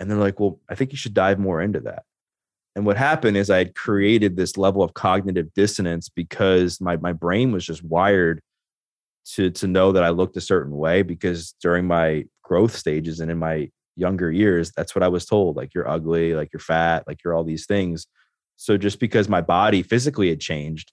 And they're like, well, I think you should dive more into that. And what happened is I had created this level of cognitive dissonance because my my brain was just wired to to know that I looked a certain way because during my growth stages and in my younger years, that's what I was told. Like you're ugly, like you're fat, like you're all these things. So just because my body physically had changed,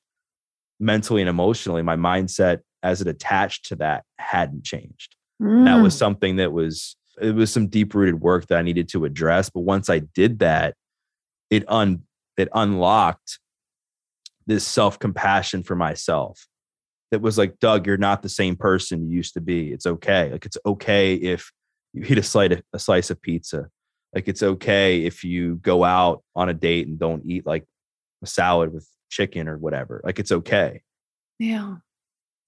mentally and emotionally, my mindset as it attached to that hadn't changed. Mm. That was mm. something that was it was some deep rooted work that I needed to address. But once I did that, it un it unlocked this self compassion for myself. That was like, Doug, you're not the same person you used to be. It's okay. Like it's okay if you eat a slice a slice of pizza. Like it's okay if you go out on a date and don't eat like a salad with chicken or whatever. Like it's okay. Yeah.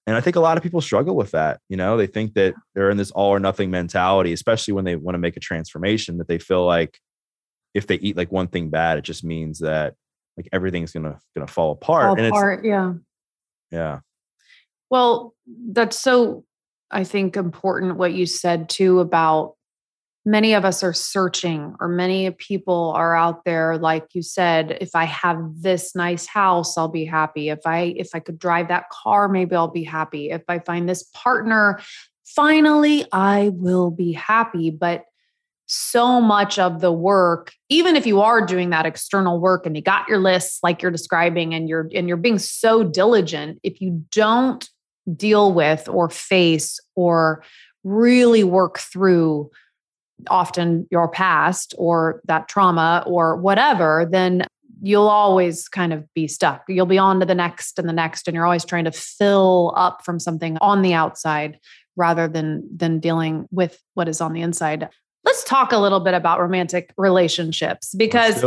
And I think a lot of people struggle with that. You know, they think that they're in this all or nothing mentality, especially when they want to make a transformation, that they feel like if they eat like one thing bad, it just means that like everything's gonna gonna fall apart. Fall and apart, yeah. Yeah. Well, that's so I think important what you said too about many of us are searching or many people are out there like you said if i have this nice house i'll be happy. If i if i could drive that car maybe i'll be happy. If i find this partner finally i will be happy. But so much of the work even if you are doing that external work and you got your lists like you're describing and you're and you're being so diligent if you don't deal with or face or really work through often your past or that trauma or whatever, then you'll always kind of be stuck. You'll be on to the next and the next, and you're always trying to fill up from something on the outside rather than than dealing with what is on the inside. Let's talk a little bit about romantic relationships because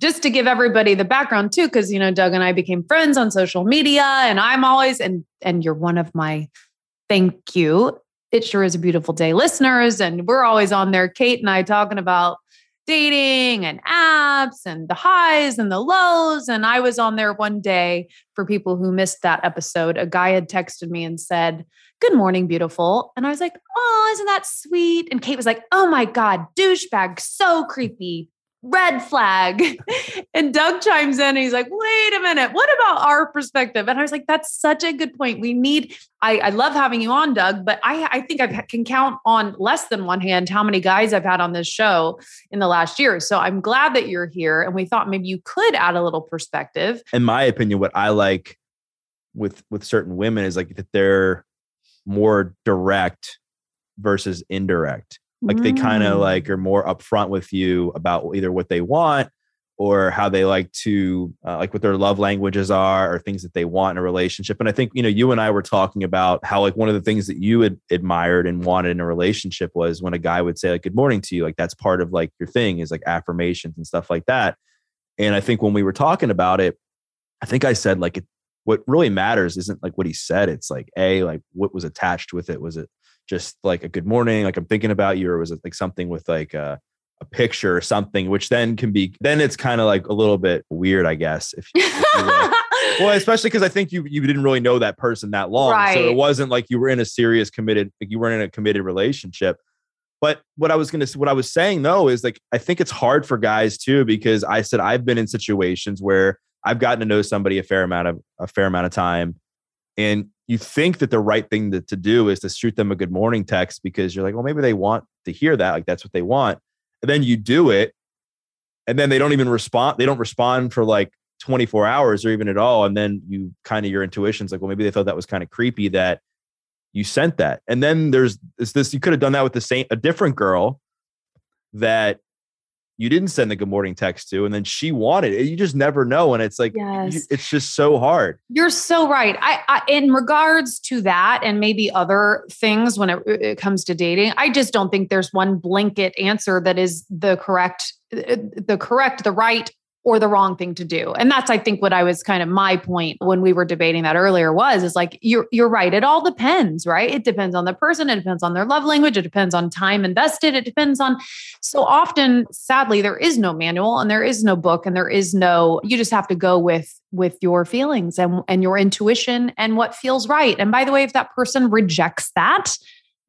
just to give everybody the background too because you know Doug and I became friends on social media and I'm always and and you're one of my thank you it sure is a beautiful day listeners. And we're always on there, Kate and I talking about dating and apps and the highs and the lows. And I was on there one day for people who missed that episode. A guy had texted me and said, Good morning, beautiful. And I was like, Oh, isn't that sweet? And Kate was like, Oh my God, douchebag, so creepy red flag. and Doug chimes in and he's like, wait a minute, what about our perspective? And I was like, that's such a good point. We need, I, I love having you on, Doug, but I, I think I can count on less than one hand how many guys I've had on this show in the last year. So I'm glad that you're here. And we thought maybe you could add a little perspective. In my opinion, what I like with with certain women is like that they're more direct versus indirect like they kind of mm. like are more upfront with you about either what they want or how they like to uh, like what their love languages are or things that they want in a relationship. And i think you know you and i were talking about how like one of the things that you had admired and wanted in a relationship was when a guy would say like good morning to you like that's part of like your thing is like affirmations and stuff like that. And i think when we were talking about it i think i said like it, what really matters isn't like what he said it's like a like what was attached with it. Was it just like a good morning, like I'm thinking about you, or was it like something with like uh a picture or something, which then can be then it's kind of like a little bit weird, I guess. If, if you well, especially because I think you you didn't really know that person that long, Right. so it wasn't like you were in a serious committed, like you weren't in a committed relationship. But what I was gonna, what I was saying though is like I think it's hard for guys too because I said I've been in situations where I've gotten to know somebody a fair amount of a fair amount of time, and you think that the right thing to, to do is to shoot them a good morning text because you're like, well, maybe they want to hear that, like that's what they want, and then you do it, and then they don't even respond. They don't respond for like 24 hours or even at all. And then you kind of your intuition's like, well, maybe they thought that was kind of creepy that you sent that. And then there's this, this you could have done that with the same a different girl that you didn't send the good morning text to, and then she wanted it. You just never know. And it's like Yes. it's just so hard. You're so right. I, I in regards to that and maybe other things when it, it comes to dating, I just don't think there's one blanket answer that is the correct uh, the correct, the right or the wrong thing to do. And that's I think what I was kind of my point when we were debating that earlier was is like you're you're right. It all depends, right? It depends on the person, it depends on their love language, it depends on time invested, it depends on so often sadly there is no manual and there is no book and there is no you just have to go with with your feelings and and your intuition and what feels right. And by the way, if that person rejects that,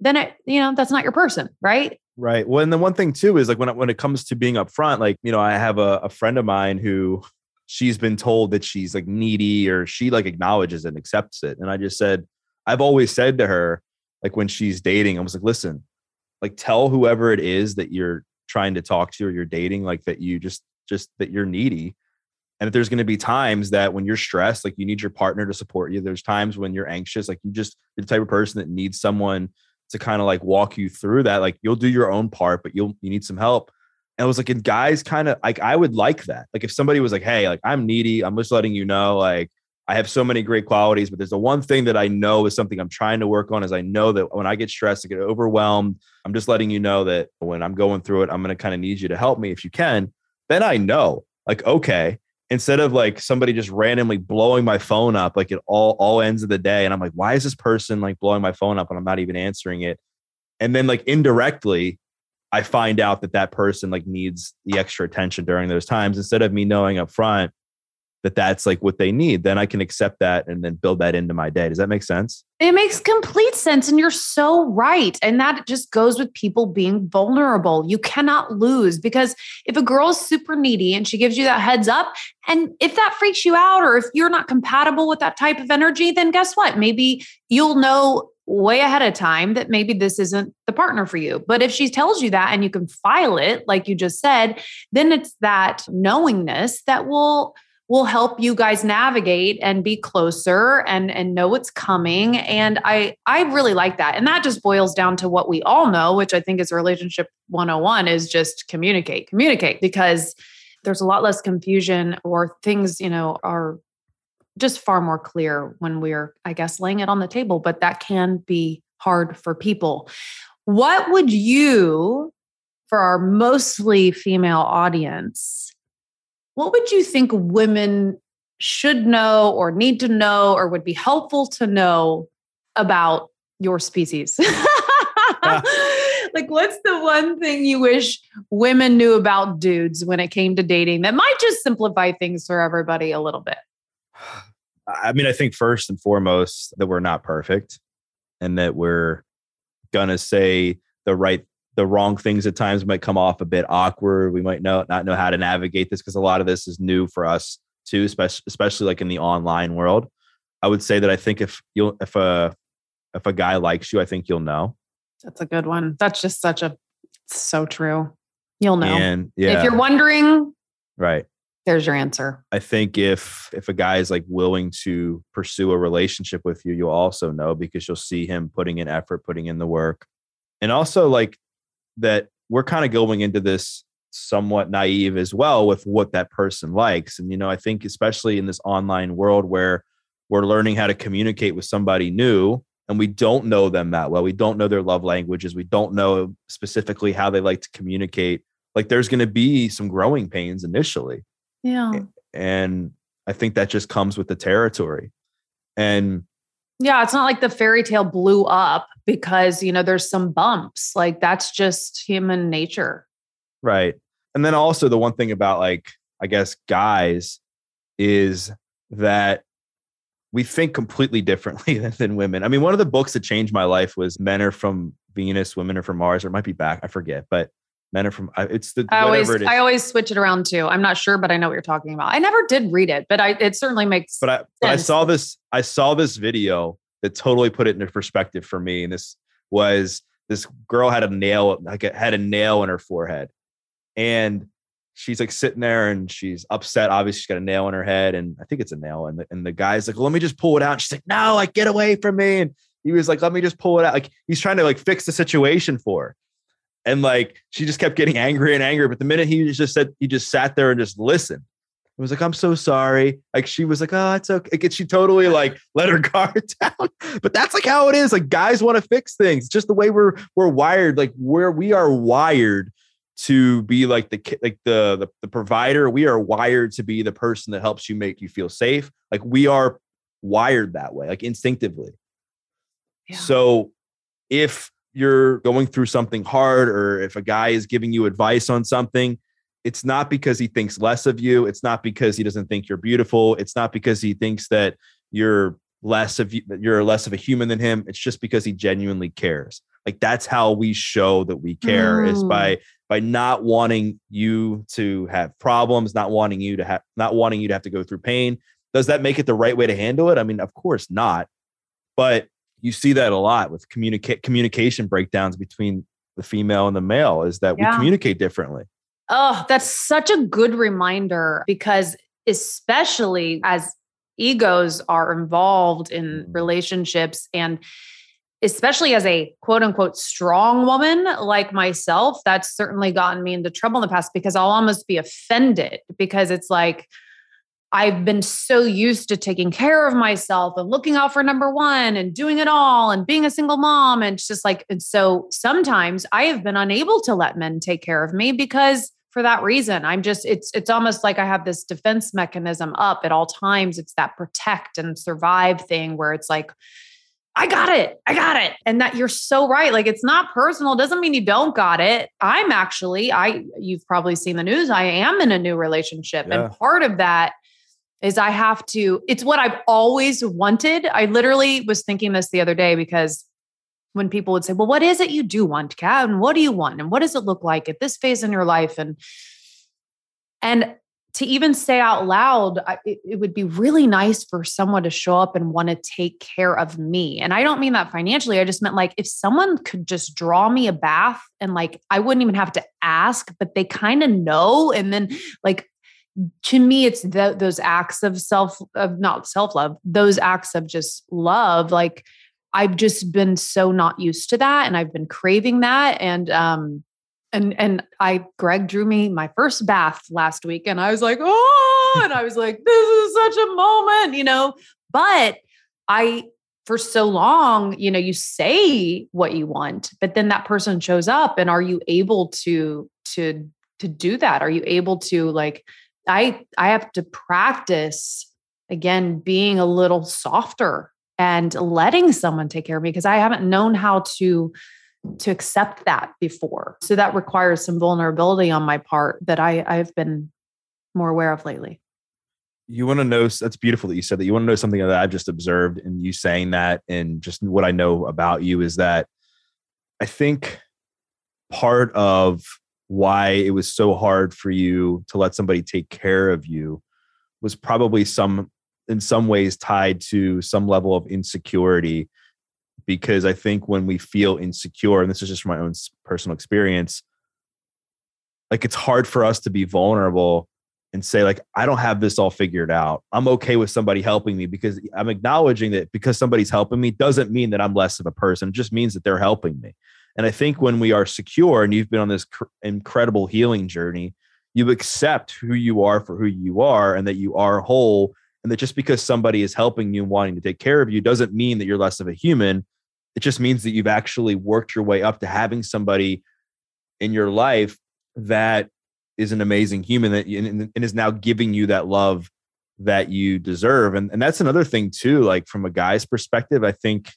then it you know that's not your person, right? Right. Well, and the one thing too is like when it, when it comes to being upfront, like you know, I have a, a friend of mine who she's been told that she's like needy or she like acknowledges and accepts it, and I just said I've always said to her like when she's dating, I was like, listen, like tell whoever it is that you're trying to talk to or you're dating, like that you just just that you're needy. And that there's going to be times that when you're stressed, like you need your partner to support you. There's times when you're anxious, like you just the type of person that needs someone to kind of like walk you through that. Like you'll do your own part, but you'll you need some help. And I was like, and guys kind of like I would like that. Like if somebody was like, hey, like I'm needy, I'm just letting you know, like I have so many great qualities, but there's the one thing that I know is something I'm trying to work on is I know that when I get stressed, I get overwhelmed. I'm just letting you know that when I'm going through it, I'm gonna kind of need you to help me if you can. Then I know, like, okay, instead of like somebody just randomly blowing my phone up like at all all ends of the day and i'm like why is this person like blowing my phone up and i'm not even answering it? And then like indirectly i find out that that person like needs the extra attention during those times instead of me knowing up front that that's like what they need then i can accept that and then build that into my day does that make sense It makes complete sense. And you're so right. And that just goes with people being vulnerable. You cannot lose because if a girl is super needy and she gives you that heads up, and if that freaks you out or if you're not compatible with that type of energy, then guess what? Maybe you'll know way ahead of time that maybe this isn't the partner for you. But if she tells you that and you can file it, like you just said, then it's that knowingness that will will help you guys navigate and be closer and and know what's coming. And i i really like that. And that just boils down to what we all know which i think is relationship 101 is just communicate communicate because there's a lot less confusion or things you know are just far more clear when we're i guess laying it on the table but that can be hard for people. What would you for our mostly female audience what would you think women should know or need to know or would be helpful to know about your species? like, what's the one thing you wish women knew about dudes when it came to dating that might just simplify things for everybody a little bit? I mean, I think first and foremost that we're not perfect and that we're gonna say the right the wrong things at times might come off a bit awkward. We might know not know how to navigate this because a lot of this is new for us too, especially especially like in the online world. I would say that I think if you'll if a if a guy likes you, I think you'll know. That's a good one. That's just such a so true. You'll know. And yeah, If you're wondering, right. there's your answer. I think if if a guy is like willing to pursue a relationship with you, you'll also know because you'll see him putting in effort, putting in the work. And also like that we're kind of going into this somewhat naive as well with what that person likes. And you know, I think especially in this online world where we're learning how to communicate with somebody new and we don't know them that well. We don't know their love languages. We don't know specifically how they like to communicate. Like there's going to be some growing pains initially Yeah. and i think that just comes with the territory and Yeah, it's not like the fairy tale blew up because, you know, there's some bumps. Like that's just human nature. Right. And then also the one thing about like, I guess guys is that we think completely differently than, than women. I mean, one of the books that changed my life was Men Are From Venus, Women Are From Mars, or it might be back. I forget, but Men Are From, it's the, I always, whatever it is. I always switch it around too. I'm not sure, but I know what you're talking about. I never did read it, but I, it certainly makes but I, but I saw this, I saw this video that totally put it into perspective for me. And this was this girl had a nail, like it had a nail in her forehead. And she's like sitting there and she's upset. Obviously, she's got a nail in her head, and I think it's a nail. And the, and the guy's like, well, "Let me just pull it out." And she's like, "No, like get away from me!" And he was like, "Let me just pull it out." Like he's trying to like fix the situation for her. And like she just kept getting angry and angry. But the minute he just said, he just sat there and just listened. It was like, I'm so sorry. Like she was like, oh, it's okay. Like, she totally like let her guard down. But that's like how it is. Like guys want to fix things. It's just the way we're we're wired. Like where we are wired to be like the like the, the the provider. We are wired to be the person that helps you make you feel safe. Like we are wired that way, like instinctively. Yeah. So if you're going through something hard or if a guy is giving you advice on something, it's not because he thinks less of you. It's not because he doesn't think you're beautiful. It's not because he thinks that you're less of you, you're less of a human than him. It's just because he genuinely cares. Like that's how we show that we care is Mm. by by not wanting you to have problems, not wanting you to have not wanting you to have to go through pain. Does that make it the right way to handle it? I mean, of course not. But you see that a lot with communicate communication breakdowns between the female and the male is that Yeah. we communicate differently. Oh, that's such a good reminder because, especially as egos are involved in Mhm. relationships, and especially as a quote unquote strong woman like myself, that's certainly gotten me into trouble in the past because I'll almost be offended because it's like, I've been so used to taking care of myself and looking out for number one and doing it all and being a single mom. And it's just like, and so sometimes I have been unable to let men take care of me because for that reason, I'm just, it's, it's almost like I have this defense mechanism up at all times. It's that protect and survive thing where it's like, I got it. I got it. And that you're so right. Like it's not personal. Doesn't mean you don't got it. I'm actually, I, you've probably seen the news. I am in a new relationship. Yeah. And part of that is I have to, it's what I've always wanted. I literally was thinking this the other day because when people would say, Well, what is it you do want, Catt? And what do you want? And what does it look like at this phase in your life? And and to even say out loud, I, it, it would be really nice for someone to show up and want to take care of me. And I don't mean that financially. I just meant like if someone could just draw me a bath and like I wouldn't even have to ask, but they kind of know. And then like to me, it's the, those acts of self, of not self love, those acts of just love. Like I've just been so not used to that, and I've been craving that. And um, and and I, Greg drew me my first bath last week, and I was like, oh, and I was like, this is such a moment, you know. But I, for so long, you know, you say what you want, but then that person shows up, and are you able to to to do that? Are you able to like? I I have to practice again being a little softer and letting someone take care of me because I haven't known how to to accept that before. So that requires some vulnerability on my part that I I've been more aware of lately. You want to know? That's beautiful that you said that. You want to know something that I've just observed in you saying that, and just what I know about you is that I think part of why it was so hard for you to let somebody take care of you was probably some in some ways tied to some level of insecurity. Because i think when we feel insecure and this is just from my own personal experience like it's hard for us to be vulnerable and say like i don't have this all figured out. I'm okay with somebody helping me because i'm acknowledging that because somebody's helping me doesn't mean that i'm less of a person. It just means that they're helping me and I think when we are secure and you've been on this cr- incredible healing journey, you accept who you are for who you are and that you are whole. And that just because somebody is helping you and wanting to take care of you doesn't mean that you're less of a human. It just means that you've actually worked your way up to having somebody in your life that is an amazing human that and, and is now giving you that love that you deserve. And, and that's another thing too, like from a guy's perspective, I think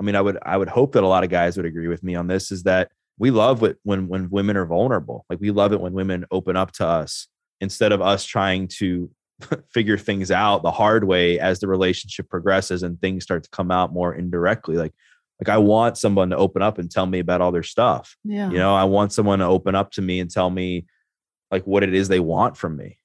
I mean, I would I would hope that a lot of guys would agree with me on this is that we love it when when women are vulnerable. Like we love it when women open up to us instead of us trying to figure things out the hard way as the relationship progresses and things start to come out more indirectly. Like like I want someone to open up and tell me about all their stuff. Yeah. You know, I want someone to open up to me and tell me like what it is they want from me.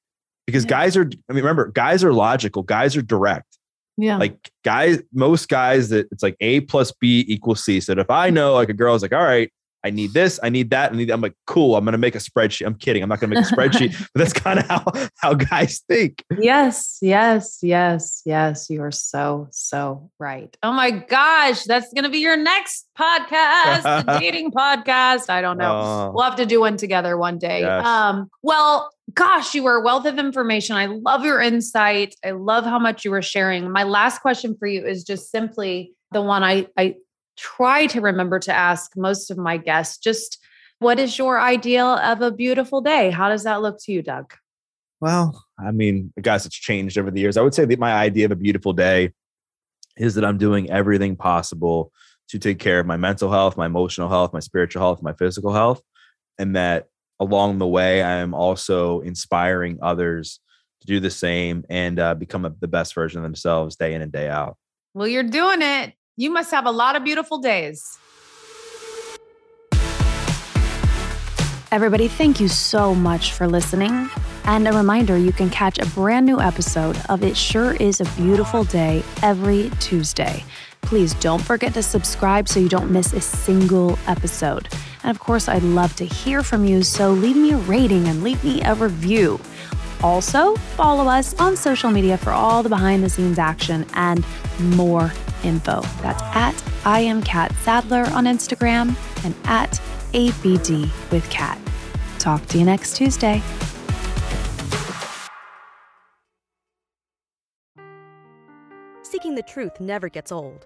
Because Yeah. guys are I mean remember, guys are logical, guys are direct. Yeah. Like guys most guys that it's like A plus B equals C. So if I know like a girl's like, all right, I need this, I need that, I need that. I'm like, cool, I'm gonna make a spreadsheet. I'm kidding, I'm not gonna make a spreadsheet, but that's kind of how how guys think. Yes, yes, yes, yes. You are so, so right. Oh my gosh, that's going to be your next podcast, the dating podcast. I don't know. Uh, we'll have to do one together one day. Yes. Um, well, gosh, you were a wealth of information. I love your insight. I love how much you were sharing. My last question for you is just simply the one I, I try to remember to ask most of my guests. Just what is your ideal of a beautiful day? How does that look to you, Doug? Well, I mean, guys, it's changed over the years. I would say that my idea of a beautiful day is that I'm doing everything possible to take care of my mental health, my emotional health, my spiritual health, my physical health, and that along the way, I am also inspiring others to do the same and uh, become a, the best version of themselves day in and day out. Well, you're doing it. You must have a lot of beautiful days. Everybody, thank you so much for listening. And a reminder you can catch a brand new episode of It Sure Is a Beautiful Day every Tuesday. Please don't forget to subscribe so you don't miss a single episode. And of course, I'd love to hear from you, so leave me a rating and leave me a review. Also, follow us on social media for all the behind the scenes action and more info. That's at I am Catt Sadler on Instagram and at ABD with Catt. Talk to you next Tuesday. Seeking the truth never gets old.